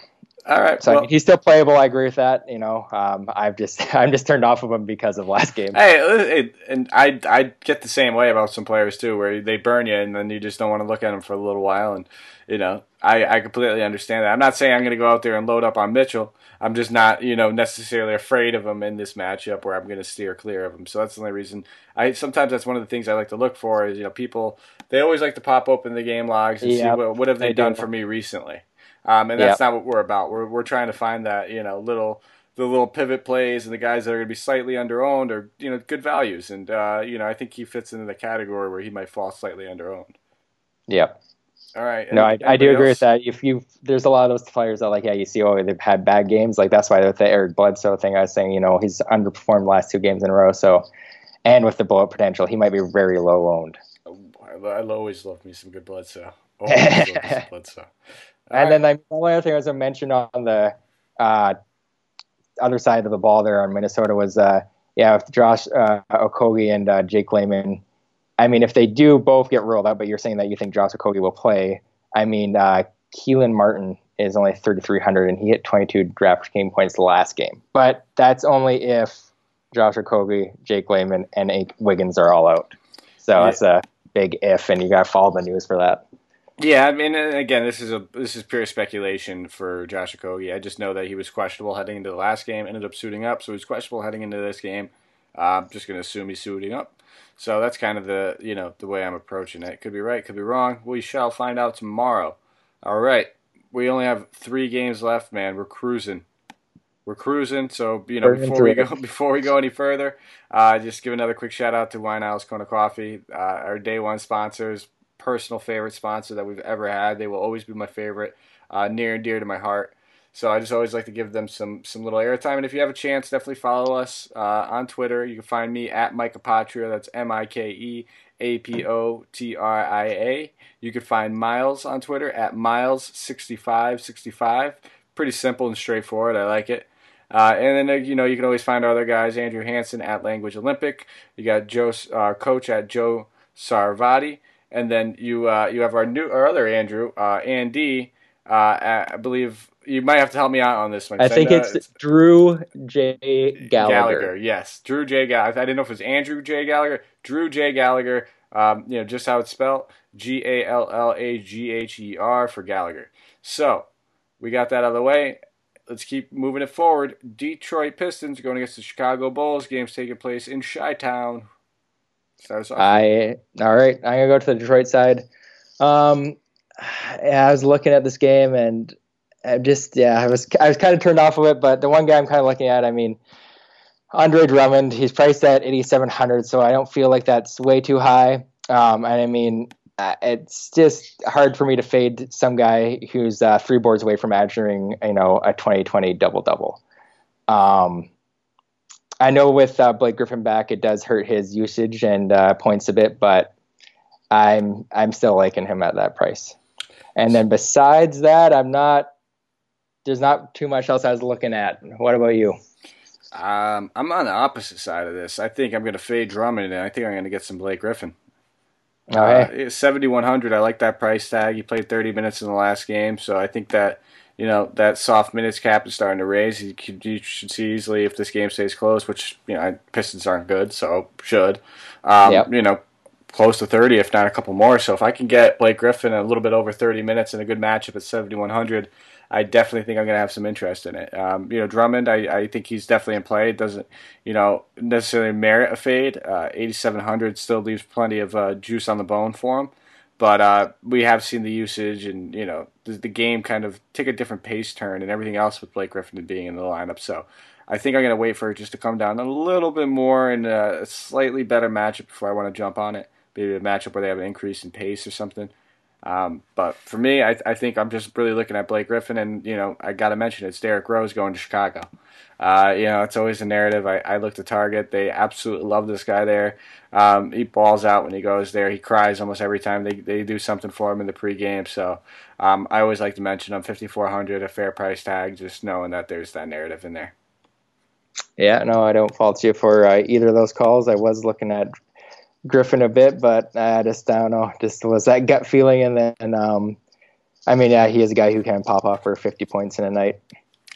All right. So well, I mean, he's still playable. I agree with that. You know, um, I've just I'm just turned off of him because of last game. Hey, and I I get the same way about some players too, where they burn you and then you just don't want to look at them for a little while. And you know, I I completely understand that. I'm not saying I'm going to go out there and load up on Mitchell. I'm just not you know necessarily afraid of him in this matchup where I'm going to steer clear of him. So that's the only reason. I sometimes that's one of the things I like to look for is you know people they always like to pop open the game logs and see what what have they, they done do. for me recently. Um, and that's Yep. not what we're about. We're we're trying to find that you know little the little pivot plays and the guys that are going to be slightly underowned or you know good values. And uh, you know I think he fits into the category where he might fall slightly underowned. Yeah. All right. No, I, I do anybody agree else? with that. If you there's a lot of those players that like yeah you see oh they've had bad games like that's why with the Eric Bledsoe thing I was saying you know he's underperformed the last two games in a row so and with the blowout potential he might be very low owned. I, I always love me some good Bledsoe. Always love me some Bledsoe. All And right. then like, the only other thing I was going to mention on the uh, other side of the ball there on Minnesota was, uh, yeah, with Josh uh, Okogie and uh, Jake Layman. I mean, if they do both get ruled out, but you're saying that you think Josh Okogie will play, I mean, uh, Kelan Martin is only 3,300 and he hit 22 draft game points the last game. But that's only if Josh Okogie, Jake Layman, and Wiggins are all out. So Yeah. that's a big if, and you got to follow the news for that. Yeah, I mean, again, this is a this is pure speculation for Josh Okogie. I just know that he was questionable heading into the last game, ended up suiting up, so he's questionable heading into this game. Uh, I'm just going to assume he's suiting up. So that's kind of the you know the way I'm approaching it. Could be right, could be wrong. We shall find out tomorrow. All right, we only have three games left, man. We're cruising. We're cruising. So you know, before we go before we go any further, uh, just give another quick shout out to Wine House Kona Coffee, uh, our day one sponsors personal favorite sponsor that we've ever had. They will always be my favorite, uh, near and dear to my heart. So I just always like to give them some some little airtime. And if you have a chance, definitely follow us uh, on Twitter. You can find me at Mike Apotria. That's M I K E A P O T R I A. You can find Miles on Twitter at Miles6565. Pretty simple and straightforward. I like it. Uh, and then uh, you know you can always find our other guys: Andrew Hansen at Language Olympic. You got Joe, uh, coach at Joe Sarvati, and then you uh, you have our new our other Andrew, uh, Andy. Uh, I believe you might have to help me out on this one. I think know it's Drew J. Gallagher. Yes, Drew J. Gallagher. I didn't know if it was Andrew J. Gallagher, Drew J. Gallagher. Um, you know, just how it's spelled: G A L L A G H E R for Gallagher. So we got that out of the way. Let's keep moving it forward. Detroit Pistons going against the Chicago Bulls. Games taking place in Chi Town. I all right. I'm gonna go to the Detroit side. Um, I was looking at this game and I just yeah, I was I was kind of turned off of it. But the one guy I'm kind of looking at, I mean, Andre Drummond, he's priced at 8,700, so I don't feel like that's way too high. Um, and I mean, it's just hard for me to fade some guy who's uh, three boards away from averaging, you know, a 2020 double double. Um, I know with uh, Blake Griffin back, it does hurt his usage and uh, points a bit, but I'm I'm still liking him at that price. And then besides that, I'm not. There's not too much else I was looking at. What about you? Um, I'm on the opposite side of this. I think I'm going to fade Drummond, and I think I'm going to get some Blake Griffin. Okay. Uh, 7100 I like that price tag. He played 30 minutes in the last game, so I think that you know that soft minutes cap is starting to raise. You, could, you should see easily if this game stays close, which you know Pistons aren't good, so should. Um, Yep. You know, close to 30, if not a couple more. So if I can get Blake Griffin a little bit over 30 minutes in a good matchup at 7100. I definitely think I'm going to have some interest in it. Um, you know, Drummond, I, I think he's definitely in play. It doesn't, you know, necessarily merit a fade. Uh, 8,700 still leaves plenty of uh, juice on the bone for him. But uh, we have seen the usage and, you know, the, the game kind of take a different pace turn and everything else with Blake Griffin being in the lineup. So I think I'm going to wait for it just to come down a little bit more in a slightly better matchup before I want to jump on it. Maybe a matchup where they have an increase in pace or something. Um, but for me, I, I think I'm just really looking at Blake Griffin, and you know, I got to mention it's Derrick Rose going to Chicago. Uh, you know, it's always a narrative. I, I look to Target; they absolutely love this guy there. Um, he balls out when he goes there. He cries almost every time they they do something for him in the pregame. So um, I always like to mention him 5400, a fair price tag, just knowing that there's that narrative in there. Yeah, no, I don't fault you for uh, either of those calls. I was looking at Griffin a bit, but I just I don't know, just was that gut feeling, and then um, I mean, yeah, he is a guy who can pop off for 50 points in a night.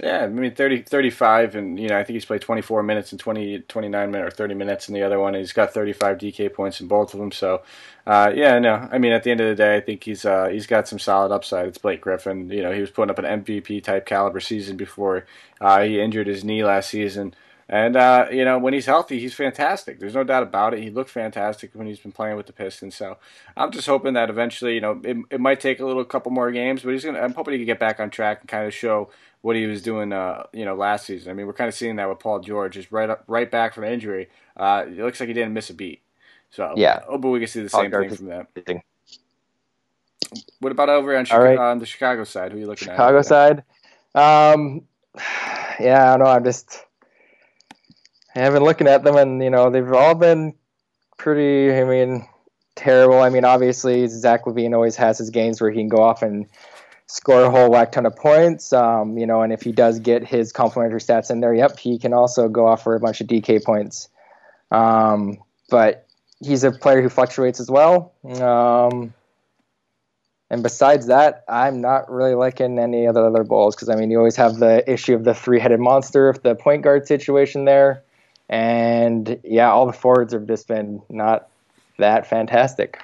Yeah, I mean 30, 35, and you know I think he's played 24 minutes and 20, 29 minutes or 30 minutes in the other one. He's got 35 DK points in both of them. So, uh, yeah, no, I mean at the end of the day, I think he's uh, he's got some solid upside. It's Blake Griffin. You know, he was putting up an MVP type caliber season before uh, he injured his knee last season. And uh, you know, when he's healthy, he's fantastic. There's no doubt about it. He looked fantastic when he's been playing with the Pistons. So I'm just hoping that eventually, you know, it, it might take a little couple more games, but he's gonna. I'm hoping he can get back on track and kind of show what he was doing, uh, you know, last season. I mean, we're kind of seeing that with Paul George, just right up, right back from injury. Uh, it looks like he didn't miss a beat. So yeah, oh, but we can see the Paul same George thing from that. What about over on, Chicago, right. on the Chicago side? Who are you looking Chicago at? Chicago side. Um, yeah, I don't know. I'm just I have been looking at them, and you know they've all been pretty. I mean, terrible. I mean, obviously Zach LaVine always has his games where he can go off and score a whole whack ton of points. Um, you know, and if he does get his complementary stats in there, yep, he can also go off for a bunch of DK points. Um, but he's a player who fluctuates as well. Um, and besides that, I'm not really liking any of the other Bulls because I mean, you always have the issue of the three-headed monster of the point guard situation there, and yeah, all the forwards have just been not that fantastic.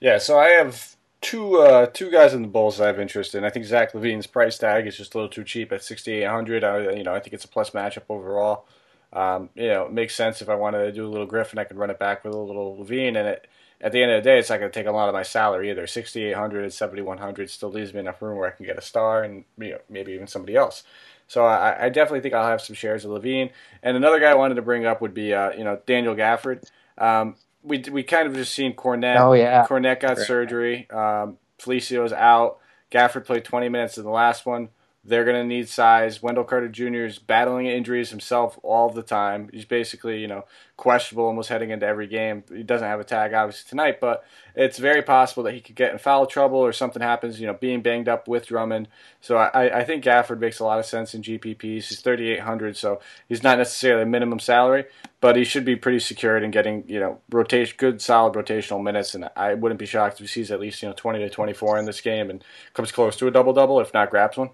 Yeah, so I have two uh, two guys in the Bulls I have interest in. I think Zach LaVine's price tag is just a little too cheap at sixty eight hundred. I you know I think it's a plus matchup overall. Um, you know, it makes sense if I wanted to do a little Griffin, I could run it back with a little LaVine, and it, at the end of the day, it's not going to take a lot of my salary either. Sixty eight hundred and seventy one hundred still leaves me enough room where I can get a star and you know maybe even somebody else. So I, I definitely think I'll have some shares of LaVine. And another guy I wanted to bring up would be uh, you know Daniel Gafford. Um, we we kind of just seen Kornet. Oh, yeah. Kornet got Right. surgery. Um, Felicio's out. Gafford played 20 minutes in the last one. They're going to need size. Wendell Carter Jr. is battling injuries himself all the time. He's basically, you know, questionable almost heading into every game. He doesn't have a tag, obviously, tonight, but it's very possible that he could get in foul trouble or something happens, you know, being banged up with Drummond. So I, I think Gafford makes a lot of sense in GPPs. He's 3,800, so he's not necessarily a minimum salary, but he should be pretty secured in getting, you know, rotation, good, solid rotational minutes. And I wouldn't be shocked if he sees at least, you know, 20 to 24 in this game and comes close to a double double, if not grabs one.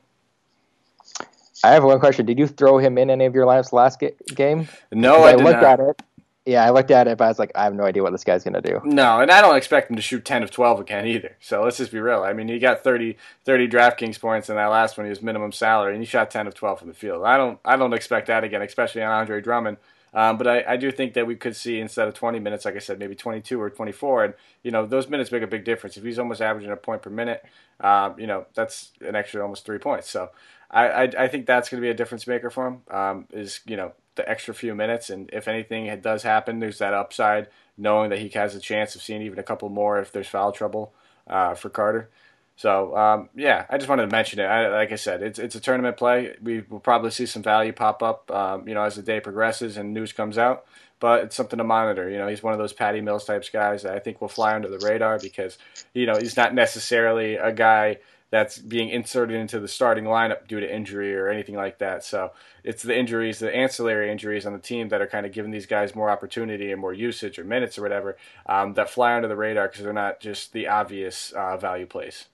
I have one question. Did you throw him in any of your lineups last ga- game? No, I, I, did looked not. at it. Yeah, I looked at it, but I was like, I have no idea what this guy's gonna do. No, and I don't expect him to shoot 10 of 12 again either. So let's just be real. I mean, he got 30, 30 DraftKings points in that last one. He was minimum salary, and he shot 10 of 12 from the field. I don't, I don't expect that again, especially on Andre Drummond. Um, but I, I do think that we could see instead of 20 minutes, like I said, maybe 22 or 24. And, you know, those minutes make a big difference. If he's almost averaging a point per minute, um, you know, that's an extra almost three points. So I, I, I think that's going to be a difference maker for him, um, is, you know, the extra few minutes. And if anything does happen, there's that upside knowing that he has a chance of seeing even a couple more if there's foul trouble uh, for Carter. So um, yeah, I just wanted to mention it. I, like I said, it's it's a tournament play. We will probably see some value pop up, um, you know, as the day progresses and news comes out. But it's something to monitor. You know, he's one of those Patty Mills types guys that I think will fly under the radar because you know he's not necessarily a guy that's being inserted into the starting lineup due to injury or anything like that. So it's the injuries, the ancillary injuries on the team that are kind of giving these guys more opportunity and more usage or minutes or whatever um, that fly under the radar because they're not just the obvious uh, value plays.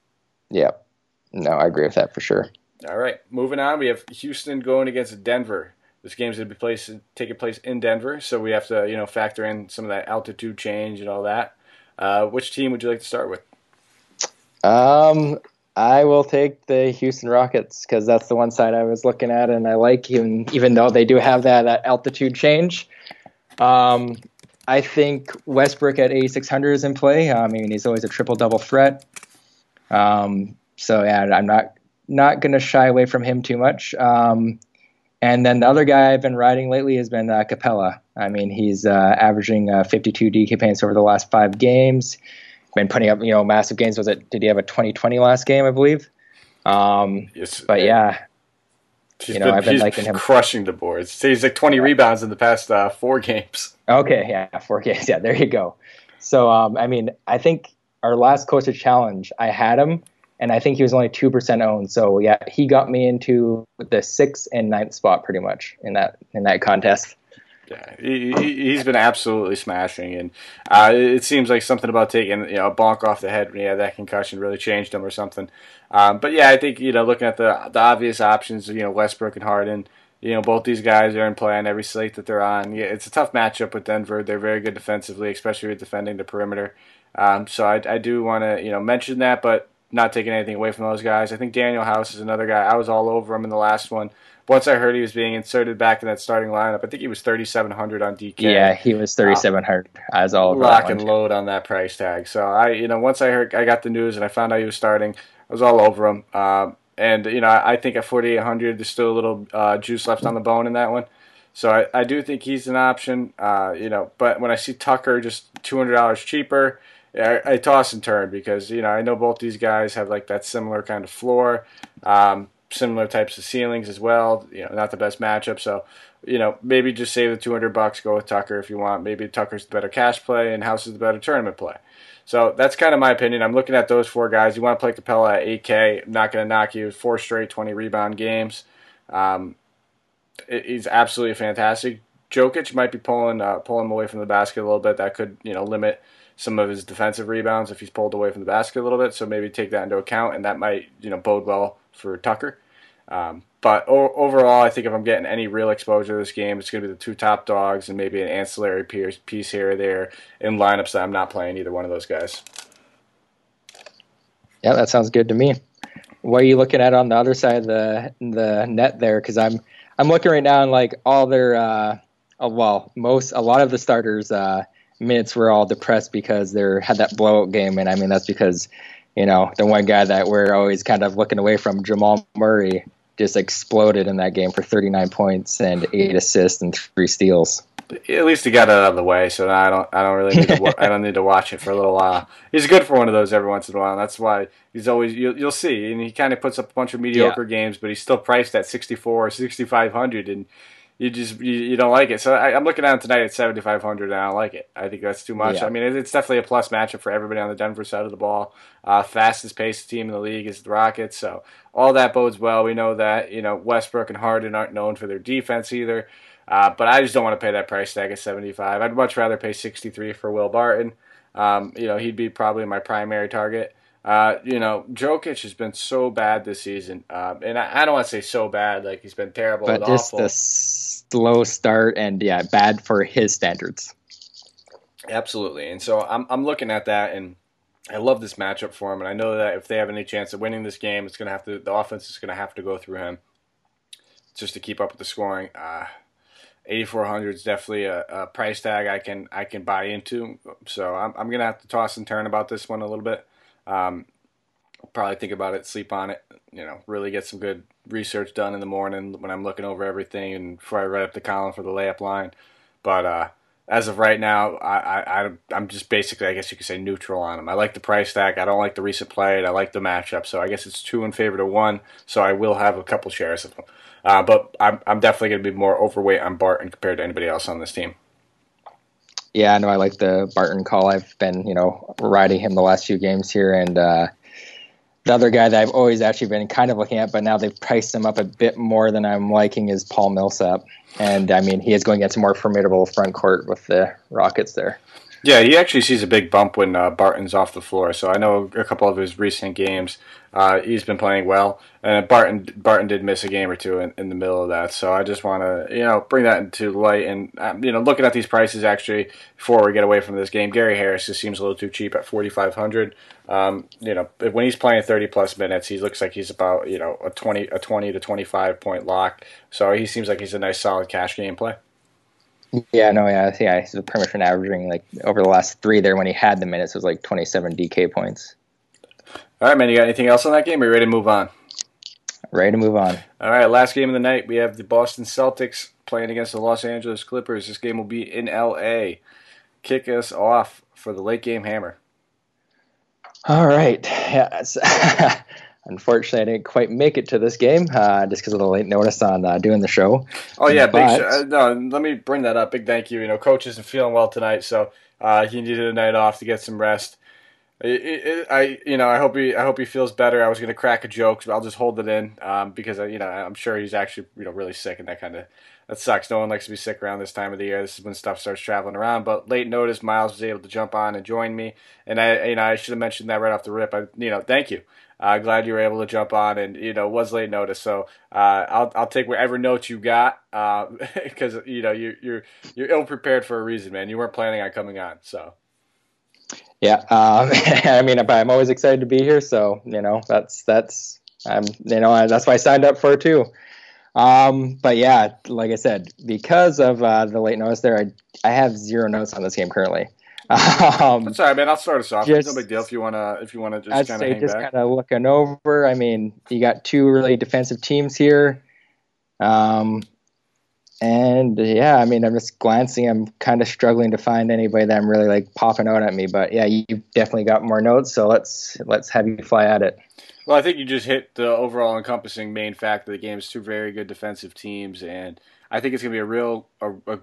Yeah, no, I agree with that for sure. All right, moving on. We have Houston going against Denver. This game's going to be place, taking place in Denver, so we have to you know factor in some of that altitude change and all that. Uh, which team would you like to start with? Um, I will take the Houston Rockets because that's the one side I was looking at, and I like even even though they do have that, that altitude change. Um, I think Westbrook at 8600 is in play. I mean, he's always a triple double threat. Um, so yeah, I'm not not going to shy away from him too much. Um, and then the other guy I've been riding lately has been uh, Capela. I mean, he's uh, averaging uh, 52 DK paints over the last five games. Been putting up, you know, massive games. Was it? Did he have a 2020 last game? I believe. Um, Yes, but yeah, he's you know, been, I've been he's liking him. crushing the boards. He's like 20 rebounds in the past uh, four games. Okay, yeah, four games. Yeah, there you go. So, um, I mean, I think our last Coastal Challenge, I had him, and I think he was only two percent owned. So, yeah, he got me into the sixth and ninth spot pretty much in that in that contest. Yeah, he, has been absolutely smashing, and uh, it seems like something about taking you know a bonk off the head when he had that concussion really changed him or something. Um, but yeah, I think you know looking at the the obvious options, you know Westbrook and Harden, you know both these guys are in play on every slate that they're on. Yeah, it's a tough matchup with Denver. They're very good defensively, especially with defending the perimeter. Um, so I, I do want to you know mention that, but not taking anything away from those guys. I think Danuel House is another guy. I was all over him in the last one once I heard he was being inserted back in that starting lineup, I think he was 3,700 on DK. Yeah, he was 3,700 uh, as all rock and load on that price tag. So I, you know, once I heard, I got the news and I found out he was starting, I was all over him. Um, and you know, I, I think at 4,800, there's still a little uh, juice left on the bone in that one. So I, I do think he's an option. Uh, you know, but when I see Tucker just $200 cheaper. I, I, toss and turn because you know I know both these guys have like that similar kind of floor. Um, similar types of ceilings as well. You know, not the best matchup. So, you know, maybe just save the 200 bucks, go with Tucker if you want. Maybe Tucker's the better cash play and House is the better tournament play. So that's kind of my opinion. I'm looking at those four guys. You want to play Capela at 8K. I'm not going to knock you. Four straight 20 rebound games. Um, he's absolutely fantastic. Jokic might be pulling uh, pulling him away from the basket a little bit. That could you know limit some of his defensive rebounds if he's pulled away from the basket a little bit. So maybe take that into account, and that might you know bode well for Tucker. Um, but o- overall, I think if I'm getting any real exposure to this game, it's going to be the two top dogs and maybe an ancillary piece here or there in lineups that I'm not playing either one of those guys. Yeah, that sounds good to me. What are you looking at on the other side of the the net there? Because I'm I'm looking right now and like all their uh, uh, well most a lot of the starters uh, minutes were all depressed because they had that blowout game, and I mean that's because you know, the one guy that we're always kind of looking away from, Jamal Murray, just exploded in that game for 39 points and eight assists and three steals. At least he got it out of the way, so I don't. I don't really. Need to, I don't need to watch it for a little while. He's good for one of those every once in a while. that's why he's always. You'll, you'll see, and he kind of puts up a bunch of mediocre yeah. games, but he's still priced at 64 or 6500, and you just you, you don't like it. So I, am looking at him tonight at 7,500, and I don't like it. I think that's too much. Yeah. I mean, it, it's definitely a plus matchup for everybody on the Denver side of the ball. Uh, fastest paced team in the league is the Rockets, so all that bodes well. We know that you know Westbrook and Harden aren't known for their defense either, uh, but I just don't want to pay that price tag at 75. I'd much rather pay 63 for Will Barton. Um, you know, he'd be probably my primary target. Uh, you know, Jokic has been so bad this season, um, and I, I, don't want to say so bad, like he's been terrible but and just awful. the slow start and yeah, bad for his standards. Absolutely, and so I'm I'm looking at that, and I love this matchup for him, and I know that if they have any chance of winning this game, it's gonna have to the offense is gonna have to go through him just to keep up with the scoring. Uh, 8400 is definitely a, a, price tag I can I can buy into. So I'm I'm gonna have to toss and turn about this one a little bit. Um, probably think about it, sleep on it. You know, really get some good research done in the morning when I'm looking over everything and before I write up the column for the layup line. But uh, as of right now, I, I I'm just basically, I guess you could say, neutral on them. I like the price tag. I don't like the recent play. and I like the matchup. So I guess it's two in favor to one. So I will have a couple shares of them. Uh, but I'm, I'm definitely going to be more overweight on Barton compared to anybody else on this team. Yeah, I know I like the Barton call. I've been, you know, riding him the last few games here, and uh, the other guy that I've always actually been kind of looking at, but now they've priced him up a bit more than I'm liking, is Paul Millsap. And I mean, he is going against a more formidable front court with the Rockets there. Yeah, he actually sees a big bump when uh, Barton's off the floor. So I know a couple of his recent games, uh, he's been playing well. And Barton Barton did miss a game or two in, in the middle of that. So I just want to you know bring that into light and um, you know looking at these prices actually before we get away from this game. Gary Harris just seems a little too cheap at forty five hundred. Um, you know when he's playing thirty plus minutes, he looks like he's about you know a twenty a twenty to twenty five point lock. So he seems like he's a nice solid cash game play. Yeah, no, yeah, yeah. He's pretty much been averaging like over the last three there when he had the minutes was like 27 DK points. All right, man. You got anything else on that game? Are you ready to move on? Ready to move on. All right, last game of the night. We have the Boston Celtics playing against the Los Angeles Clippers. This game will be in LA. Kick us off for the late game hammer. All right. Yes. Unfortunately, I didn't quite make it to this game uh, just because of the late notice on uh, doing the show. Oh yeah, but, big sh- uh, no. Let me bring that up. Big thank you. You know, coach isn't feeling well tonight, so uh, he needed a night off to get some rest. It, it, I you know I hope he I hope he feels better. I was gonna crack a joke, but I'll just hold it in um, because I, you know I'm sure he's actually you know really sick and that kind of that sucks. No one likes to be sick around this time of the year. This is when stuff starts traveling around. But late notice, Miles was able to jump on and join me, and I, you know, I should have mentioned that right off the rip. I, you know, thank you. Uh, glad you were able to jump on, and you know, was late notice. So uh, I'll I'll take whatever notes you got, because uh, you know you you're you're ill prepared for a reason, man. You weren't planning on coming on, so. Yeah, um, I mean, I'm always excited to be here. So you know, that's that's I'm you know that's why I signed up for it too. Um, but yeah, like I said, because of uh, the late notice there, I I have zero notes on this game currently. Um, That's all right, man. I'll start us off. Just, it's no big deal if you wanna if you wanna just kind of hang just kind of looking over. I mean, you got two really defensive teams here. Um, and yeah, I mean, I'm just glancing. I'm kind of struggling to find anybody that I'm really like popping out at me. But yeah, you've definitely got more notes, so let's let's have you fly at it. Well, I think you just hit the overall encompassing main fact of the game. It's two very good defensive teams, and I think it's going to be a real, a, a,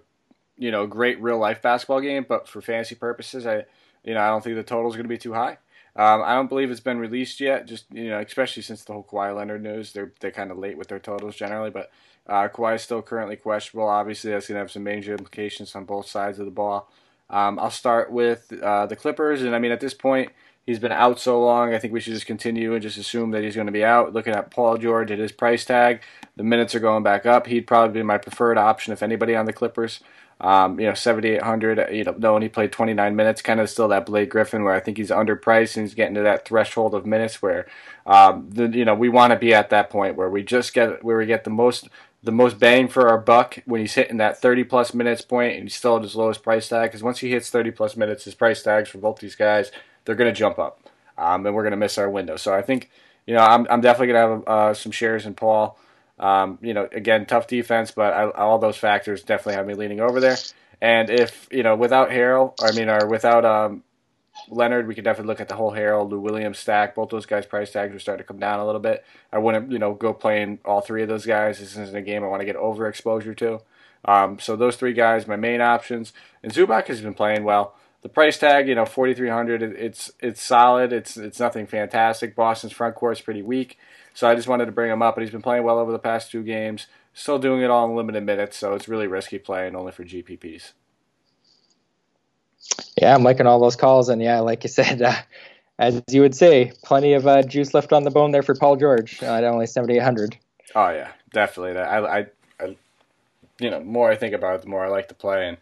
you know, great real life basketball game. But for fantasy purposes, I, you know, I don't think the total is going to be too high. Um, I don't believe it's been released yet. Just you know, especially since the whole Kawhi Leonard news, they're they're kind of late with their totals generally. But uh, Kawhi is still currently questionable. Obviously, that's going to have some major implications on both sides of the ball. Um, I'll start with uh, the Clippers, and I mean at this point, he's been out so long. I think we should just continue and just assume that he's going to be out. Looking at Paul George at his price tag, the minutes are going back up. He'd probably be my preferred option if anybody on the Clippers. Um, you know, 7,800, you know, knowing he played 29 minutes, kind of still that Blake Griffin where I think he's underpriced and he's getting to that threshold of minutes where, um, the, you know, we want to be at that point where we just get, where we get the most the most bang for our buck when he's hitting that 30 plus minutes point and he's still at his lowest price tag. Because once he hits 30 plus minutes, his price tags for both these guys, they're going to jump up. Um, and we're going to miss our window. So I think, you know, I'm, I'm definitely going to have uh, some shares in Paul. Um, you know, again, tough defense, but I, all those factors definitely have me leaning over there. And if, you know, without Harrell, I mean, or without um, Leonard, we could definitely look at the whole Harrell, Lou Williams stack. Both those guys' price tags are starting to come down a little bit. I wouldn't, you know, go playing all three of those guys. This isn't a game I want to get overexposure to. Um, so those three guys, my main options. And Zubac has been playing well. The price tag, you know, forty three hundred. It's it's solid. It's it's nothing fantastic. Boston's front court is pretty weak, so I just wanted to bring him up. But he's been playing well over the past two games. Still doing it all in limited minutes, so it's really risky playing only for GPPs. Yeah, I'm liking all those calls, and yeah, like you said, uh, as you would say, plenty of uh, juice left on the bone there for Paul George uh, at only 7,800. Oh yeah, definitely. I, I, I, you know, more I think about it, the more I like to play, and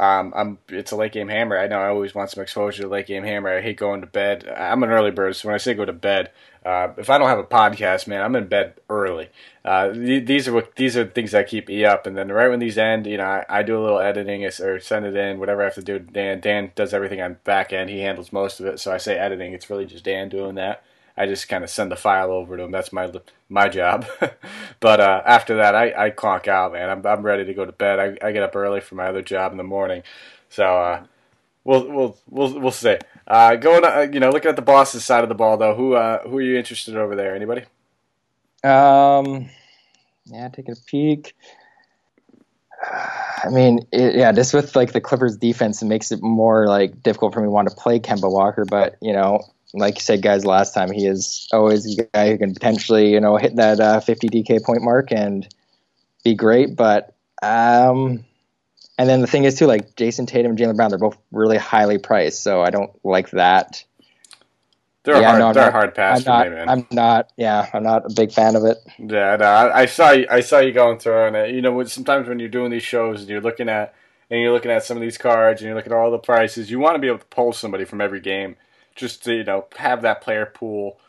um, I'm it's a late game hammer. I know I always want some exposure to late game hammer. I hate going to bed. I'm an early bird, so when I say go to bed, uh, if I don't have a podcast, man, I'm in bed early. Uh, th- these are what these are things that keep me up. And then right when these end, you know, I, I do a little editing or send it in, whatever I have to do. Dan Dan does everything on back end. He handles most of it. So I say editing. It's really just Dan doing that. I just kind of send the file over to him. That's my my job. but uh, after that, I, I clonk out, man. I'm I'm ready to go to bed. I, I get up early for my other job in the morning, so uh, we'll we'll we'll we'll see. Uh, going, uh, you know, looking at the boss's side of the ball though, who uh, who are you interested in over there? Anybody? Um, yeah, taking a peek. I mean, it, yeah, just with like the Clippers defense, it makes it more like difficult for me to want to play Kemba Walker. But you know, like you said, guys, last time he is always a guy who can potentially, you know, hit that uh, 50 DK point mark and be great. But um, and then the thing is too, like Jayson Tatum and Jaylen Brown, they're both really highly priced, so I don't like that. They're yeah, hard, no, they're not, a hard pass I'm for not, me, man. I'm not. Yeah, I'm not a big fan of it. Yeah, no, I, I saw you, I saw you going through it. You know, sometimes when you're doing these shows and you're looking at and you're looking at some of these cards and you're looking at all the prices, you want to be able to pull somebody from every game just to you know have that player pool,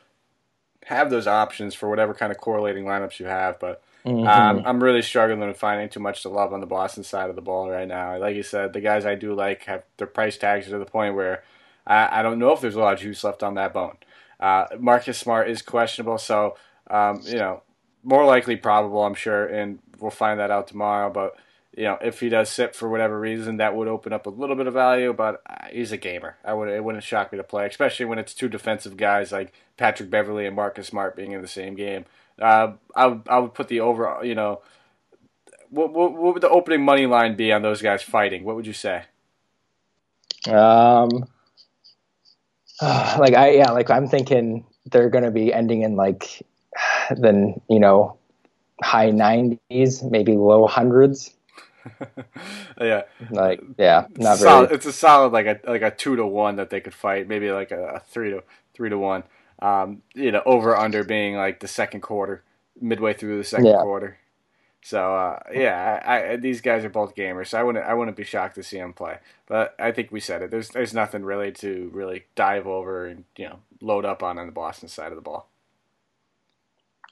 have those options for whatever kind of correlating lineups you have. But mm-hmm. um, I'm really struggling with finding too much to love on the Boston side of the ball right now. Like you said, the guys I do like have their price tags to the point where I, I don't know if there's a lot of juice left on that bone. Uh, Marcus Smart is questionable, so um, you know more likely probable, I'm sure, and we'll find that out tomorrow. But you know, if he does sit for whatever reason, that would open up a little bit of value. But he's a gamer. I would it wouldn't shock me to play, especially when it's two defensive guys like Patrick Beverley and Marcus Smart being in the same game. Uh, I would I would put the over. You know, what, what what would the opening money line be on those guys fighting? What would you say? Um, like I yeah, like I'm thinking they're going to be ending in like then you know high 90s, maybe low hundreds. yeah, like yeah, not solid, very. It's a solid like a like a two to one that they could fight. Maybe like a, a three to three to one. Um, you know, over under being like the second quarter, midway through the second Yeah. quarter. So uh, yeah, I, I, these guys are both gamers, so I wouldn't I wouldn't be shocked to see them play. But I think we said it. There's there's nothing really to really dive over and you know load up on on the Boston side of the ball.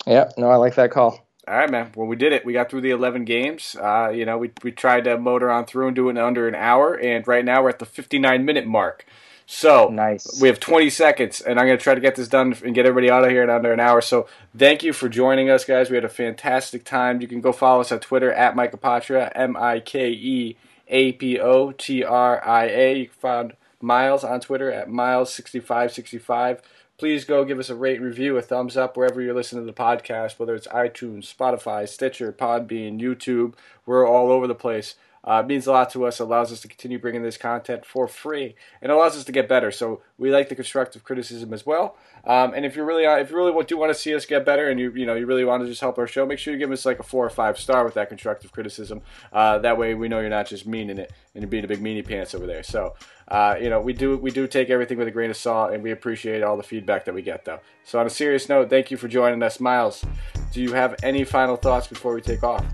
Yeah, no, I like that call. All right, man. Well, we did it. We got through the 11 games. Uh, you know, we, we tried to motor on through and do it in under an hour, and right now we're at the 59 minute mark. So Nice. we have 20 seconds, and I'm going to try to get this done and get everybody out of here in under an hour. So thank you for joining us, guys. We had a fantastic time. You can go follow us on Twitter at Mike Apotria, M I K E A P O T R I A. You can find Miles on Twitter at Miles6565. Please go give us a rate review, a thumbs up wherever you're listening to the podcast, whether it's iTunes, Spotify, Stitcher, Podbean, YouTube. We're all over the place. Uh, means a lot to us. Allows us to continue bringing this content for free, and allows us to get better. So we like the constructive criticism as well. Um, and if you really, uh, if you really do want to see us get better, and you you know you really want to just help our show, make sure you give us like a four or five star with that constructive criticism. Uh, that way we know you're not just meaning it and you're being a big meanie pants over there. So uh, you know we do we do take everything with a grain of salt, and we appreciate all the feedback that we get though. So on a serious note, thank you for joining us, Miles. Do you have any final thoughts before we take off?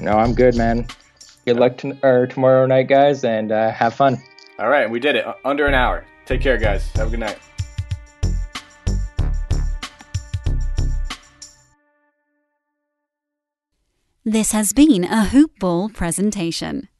No, I'm good, man. Good luck to, or tomorrow night, guys, and uh, have fun. All right, we did it. Under an hour. Take care, guys. Have a good night. This has been a Hoop Ball presentation.